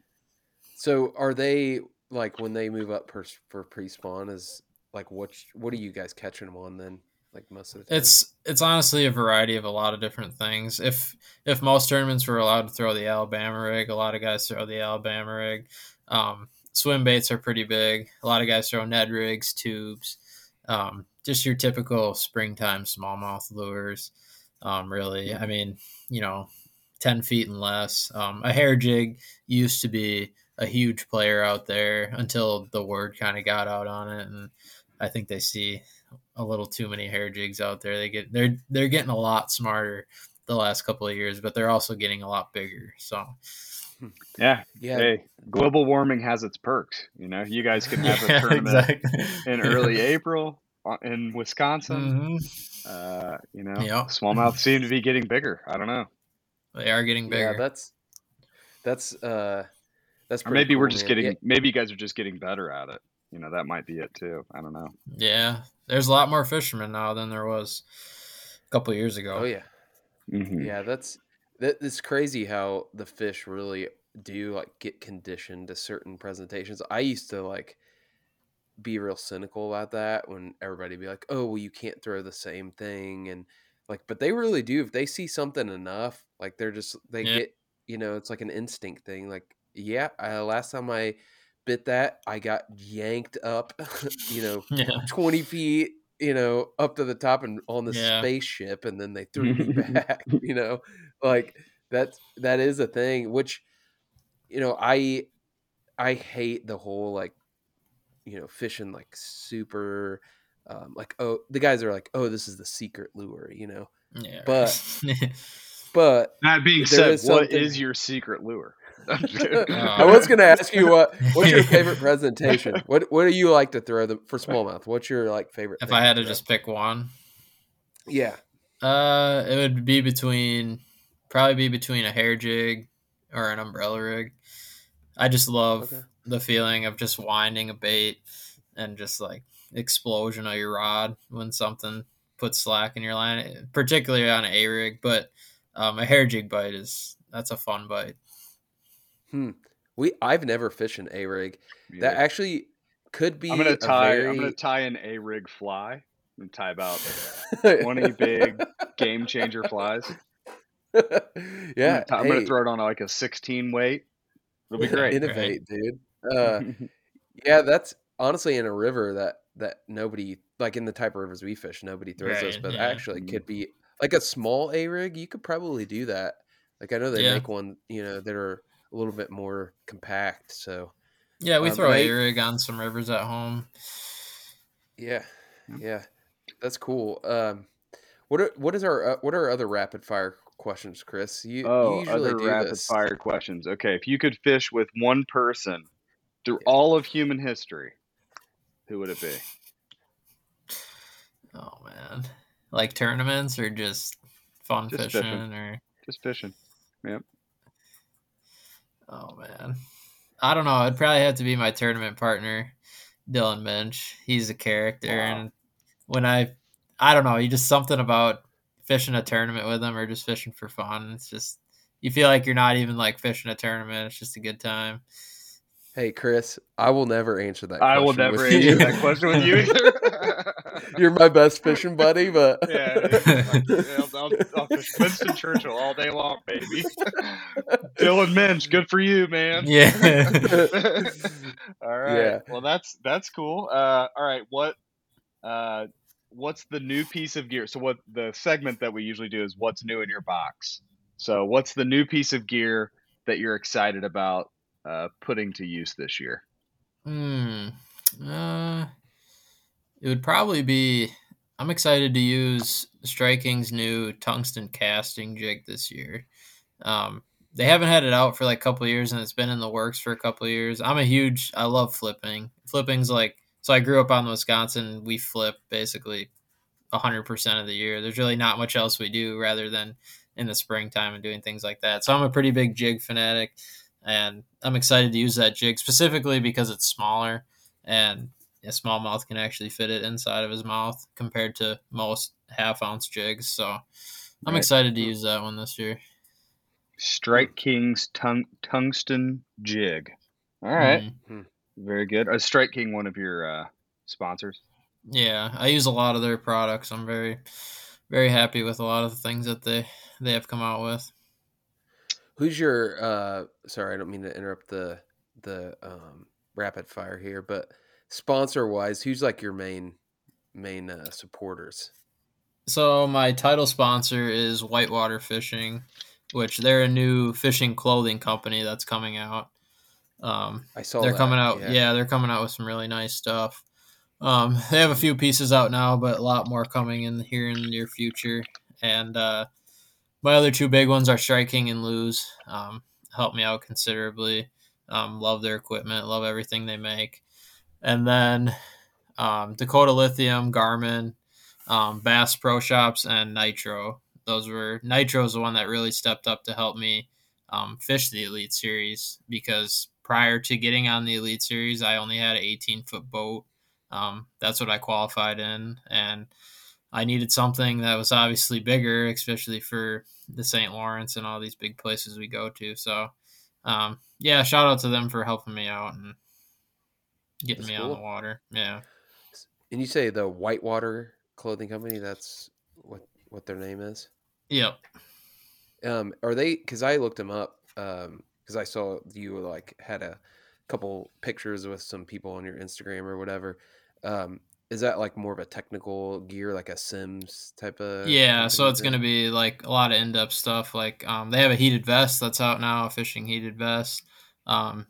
So are they like when they move up per, for pre-spawn? Is like what what are you guys catching them on then? Like most of the time. It's it's honestly a variety of a lot of different things. If if most tournaments were allowed to throw the Alabama rig, a lot of guys throw the Alabama rig. Um, swim baits are pretty big. A lot of guys throw Ned rigs, tubes, um, just your typical springtime smallmouth lures. Um, really, I mean, you know, ten feet and less. Um, a hair jig used to be a huge player out there until the word kind of got out on it, and I think they see a little too many hair jigs out there. They get they're they're getting a lot smarter the last couple of years, but they're also getting a lot bigger. So Yeah. yeah, Hey, global warming has its perks. You know, you guys can have a *laughs* Yeah, tournament exactly. in early *laughs* April in Wisconsin. Mhm. Uh, you know, Yep. smallmouth *laughs* seem to be getting bigger. I don't know. They are getting yeah. bigger. That's that's uh that's Or pretty maybe we're just man. getting. Yeah. Maybe you guys are just getting better at it. You know, that might be it too. I don't know. yeah, there's a lot more fishermen now than there was a couple of years ago. Oh yeah. Mhm. Yeah, that's that. It's crazy how the fish really do like get conditioned to certain presentations. I used to like be real cynical about that when everybody be like, "Oh, well, you can't throw the same thing," and like, but they really do. If they see something enough, like they're just they Yeah. get, you know, it's like an instinct thing. Like, yeah, I, last time I bit that, I got yanked up, *laughs* you know, *laughs* Yeah. 20 feet, you know, up to the top and on the Yeah. spaceship, and then they *laughs* threw me back, you know, like that's that is a thing, which, you know, I I hate the whole like, you know, fishing like super, um, like oh the guys are like oh this is the secret lure, you know, Yeah. But- *laughs* but That being said, is what something- is your secret lure? *laughs* I'm *laughs* just kidding. I was going to ask you what what's your favorite presentation? What what do you like to throw the for smallmouth? What's your like favorite? if thing I had to throw? just pick one, yeah, uh, it would be between probably be between a hair jig or an umbrella rig. I just love Okay. the feeling of just winding a bait and just like explosion of your rod when something puts slack in your line, particularly on an A rig. But um, a hair jig bite is that's a fun bite. Hmm. We I've never fished an A rig. That actually could be. I'm gonna a tie. Very... I'm gonna tie an A rig fly. I'm gonna tie about *laughs* 20 big game changer flies. *laughs* yeah, I'm gonna, tie- I'm gonna throw it on like a 16 weight. It'll be great. Innovate, dude. *laughs* Uh, yeah, that's honestly in a river that that nobody like in the type of rivers we fish, nobody throws those. But yeah. actually, could be like a small A rig. You could probably do that. Like I know they Yeah. make one, you know, that are a little bit more compact. So Yeah, we Um, throw a rig on some rivers at home. yeah, yeah, that's cool. Um, what are what is our uh, what are our other rapid fire questions, Chris? You, you Oh, usually other do rapid this. fire questions. Okay, if you could fish with one person through all of human history, who would it be? *sighs* Oh man. like tournaments or just fun Just fishing, fishing. or Just fishing. Yep. oh man, I don't know. It'd probably have to be my tournament partner, Dylan Minch. He's a character, Wow. and when I, I don't know, you just something about fishing a tournament with them or just fishing for fun. It's just you feel like you're not even like fishing a tournament. It's just a good time. Hey, Chris, I will never answer that. I will question never with answer you. that question with you *laughs* either. You're my best fishing buddy, but *laughs* yeah, yeah, I'll, I'll, I'll fish Winston Churchill all day long, baby. *laughs* Dylan Minch, good for you, man. Yeah. all right. Yeah. Well, that's that's cool. Uh, all right. What uh, what's the new piece of gear? So, what the segment that we usually do is what's new in your box. So, what's the new piece of gear that you're excited about uh, putting to use this year? Hmm. Uh, it would probably be. I'm excited to use Strike King's new tungsten casting jig this year. Um, they haven't had it out for like a couple years, and it's been in the works for a couple years. I'm a huge. I love flipping. Flipping's like. So I grew up on Wisconsin. We flip basically 100% of the year. There's really not much else we do rather than in the springtime and doing things like that. So I'm a pretty big jig fanatic and I'm excited to use that jig specifically because it's smaller and a smallmouth can actually fit it inside of his mouth compared to most half ounce jigs. So I'm Right. excited to use that one this year. Strike King's tung- tungsten jig. All right. Mhm. Very good. Is Strike King one of your uh, sponsors? Yeah, I use a lot of their products. I'm very, very happy with a lot of the things that they they have come out with. who's your? uh Sorry, I don't mean to interrupt the the um, rapid fire here, but sponsor wise, who's like your main main uh, supporters? So my title sponsor is Whitewater Fishing, which they're a new fishing clothing company that's coming out. Um, I saw they're that, coming out. Yeah. they're coming out with some really nice stuff. Um, *laughs* they have a few pieces out now, but a lot more coming in here in the near future. And uh, my other two big ones are Strike King and Lew's. Um, help me out considerably. Um, love their equipment. Love everything they make. And then um, Dakota Lithium, Garmin, um, Bass Pro Shops, and Nitro. Those were Nitro's the one that really stepped up to help me um, fish the Elite Series because prior to getting on the Elite Series, I only had an 18 foot boat. Um, that's what I qualified in, and I needed something that was obviously bigger, especially for the St. Lawrence and all these big places we go to. So, um, yeah, shout out to them for helping me out and getting That's me on the water. Yeah. And you say the Whitewater clothing company? That's what what their name is. Yep. Um, are they? Because I looked them up. Um, because I saw you like had a couple pictures with some people on your Instagram or whatever. Um, is that like more of a technical gear, like a Simms type of? Yeah, so it's going to be like a lot of in-depth stuff. Like um, they have a heated vest that's out now, a fishing heated vest. Um,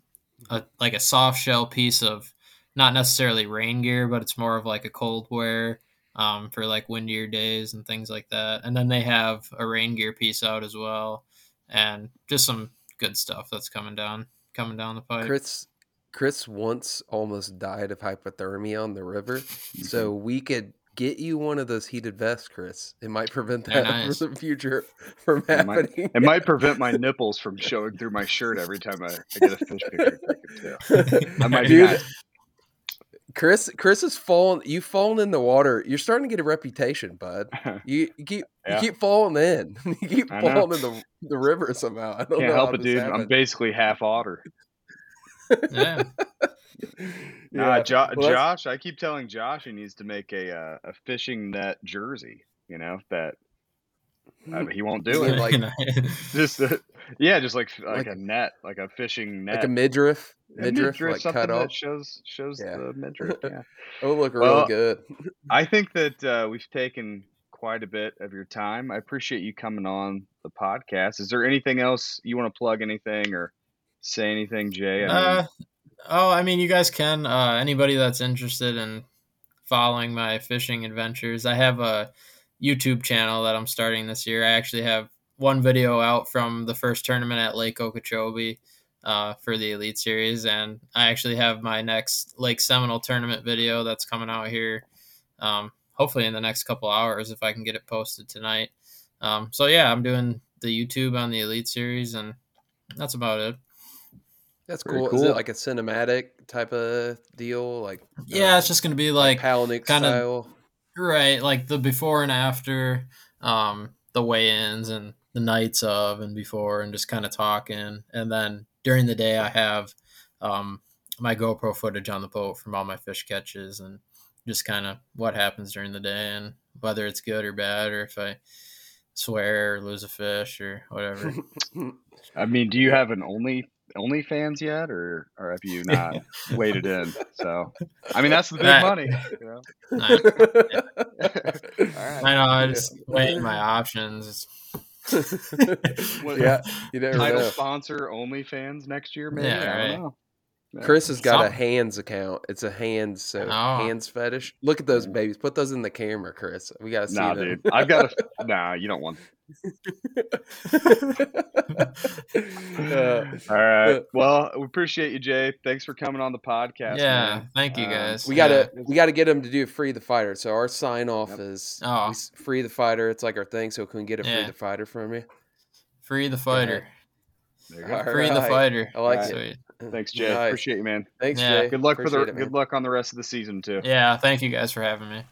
a, like a soft shell piece of not necessarily rain gear, but it's more of like a cold wear um, for like windier days and things like that. And then they have a rain gear piece out as well, and just some good stuff that's coming down coming down the pipe. Chris. Chris once almost died of hypothermia on the river, *laughs* so we could get you one of those heated vests, Chris. It might prevent that *laughs* nice. for the future from It might- happening. It might prevent my nipples from showing through my shirt every time I, I get a fish picture taken *laughs* too. I might Dude, not- Chris, Chris has fallen. You've fallen in the water. You're starting to get a reputation, bud. *laughs* You, you keep Yeah. you keep falling in. *laughs* You keep I know. falling in the the river somehow. I don't Can't know help it, this dude. I'm basically half otter. yeah, *laughs* Nah, Yeah. Jo- Well, Josh, I keep telling Josh he needs to make a uh, a fishing net jersey. You know that he won't do it. like- *laughs* just yeah, just like like, Like- a net, like a fishing net, like a midriff, A midriff, like something cut that off. shows shows Yeah. the midriff. *laughs* Yeah, Oh, look Well, really good. I *laughs* think that uh, we've taken quite a bit of your time. I appreciate you coming on the podcast. Is there anything else you want to plug? Anything or say anything, Jay? I mean, Uh, oh, I mean, you guys can. Uh, anybody that's interested in following my fishing adventures, I have a YouTube channel that I'm starting this year. I actually have one video out from the first tournament at Lake Okeechobee uh, for the Elite Series, and I actually have my next Lake Seminole tournament video that's coming out here. Um, hopefully in the next couple hours if I can get it posted tonight. Um, so yeah, I'm doing the YouTube on the Elite Series, and that's about it. That's Very cool. Is it like a cinematic type of deal? Like Yeah, uh, it's just gonna be like Palaniuk kinda- style. Right, like the before and after, um, the weigh-ins and the nights of and before, and just kind of talking. And then during the day, I have um, my GoPro footage on the boat from all my fish catches and just kind of what happens during the day and whether it's good or bad, or if I swear or lose a fish or whatever. *laughs* I mean, do you have an only OnlyFans yet, or or have you not *laughs* waded in? So, I mean, that's the big That- money. You know? I, *laughs* All right. I know I just weighing my options. *laughs* What- yeah, you never Title know. sponsor OnlyFans next year, maybe. Yeah, I don't right. Know. Yeah. Chris has got a hands account. It's a hands so Oh. hands fetish. Look at those babies. Put those in the camera, Chris. We gotta see Nah, them. dude. I've got a. *laughs* Nah, you don't want. *laughs* Uh, All right. Well, we appreciate you, Jay. Thanks for coming on the podcast. yeah, man. thank you Um, guys. we gotta we gotta get him to do free the fighter. So our sign off Yep. is Oh. free the fighter. It's like our thing. So can we get a free the fighter from you? free the fighter. There you go. All Free the fighter. I like Alright. it. Sweet. *clears throat* Thanks, Jay. Nice. Appreciate you, man. Thanks, Yeah. Jay. Good luck for the it, good luck on the rest of the season too. Yeah, thank you guys for having me.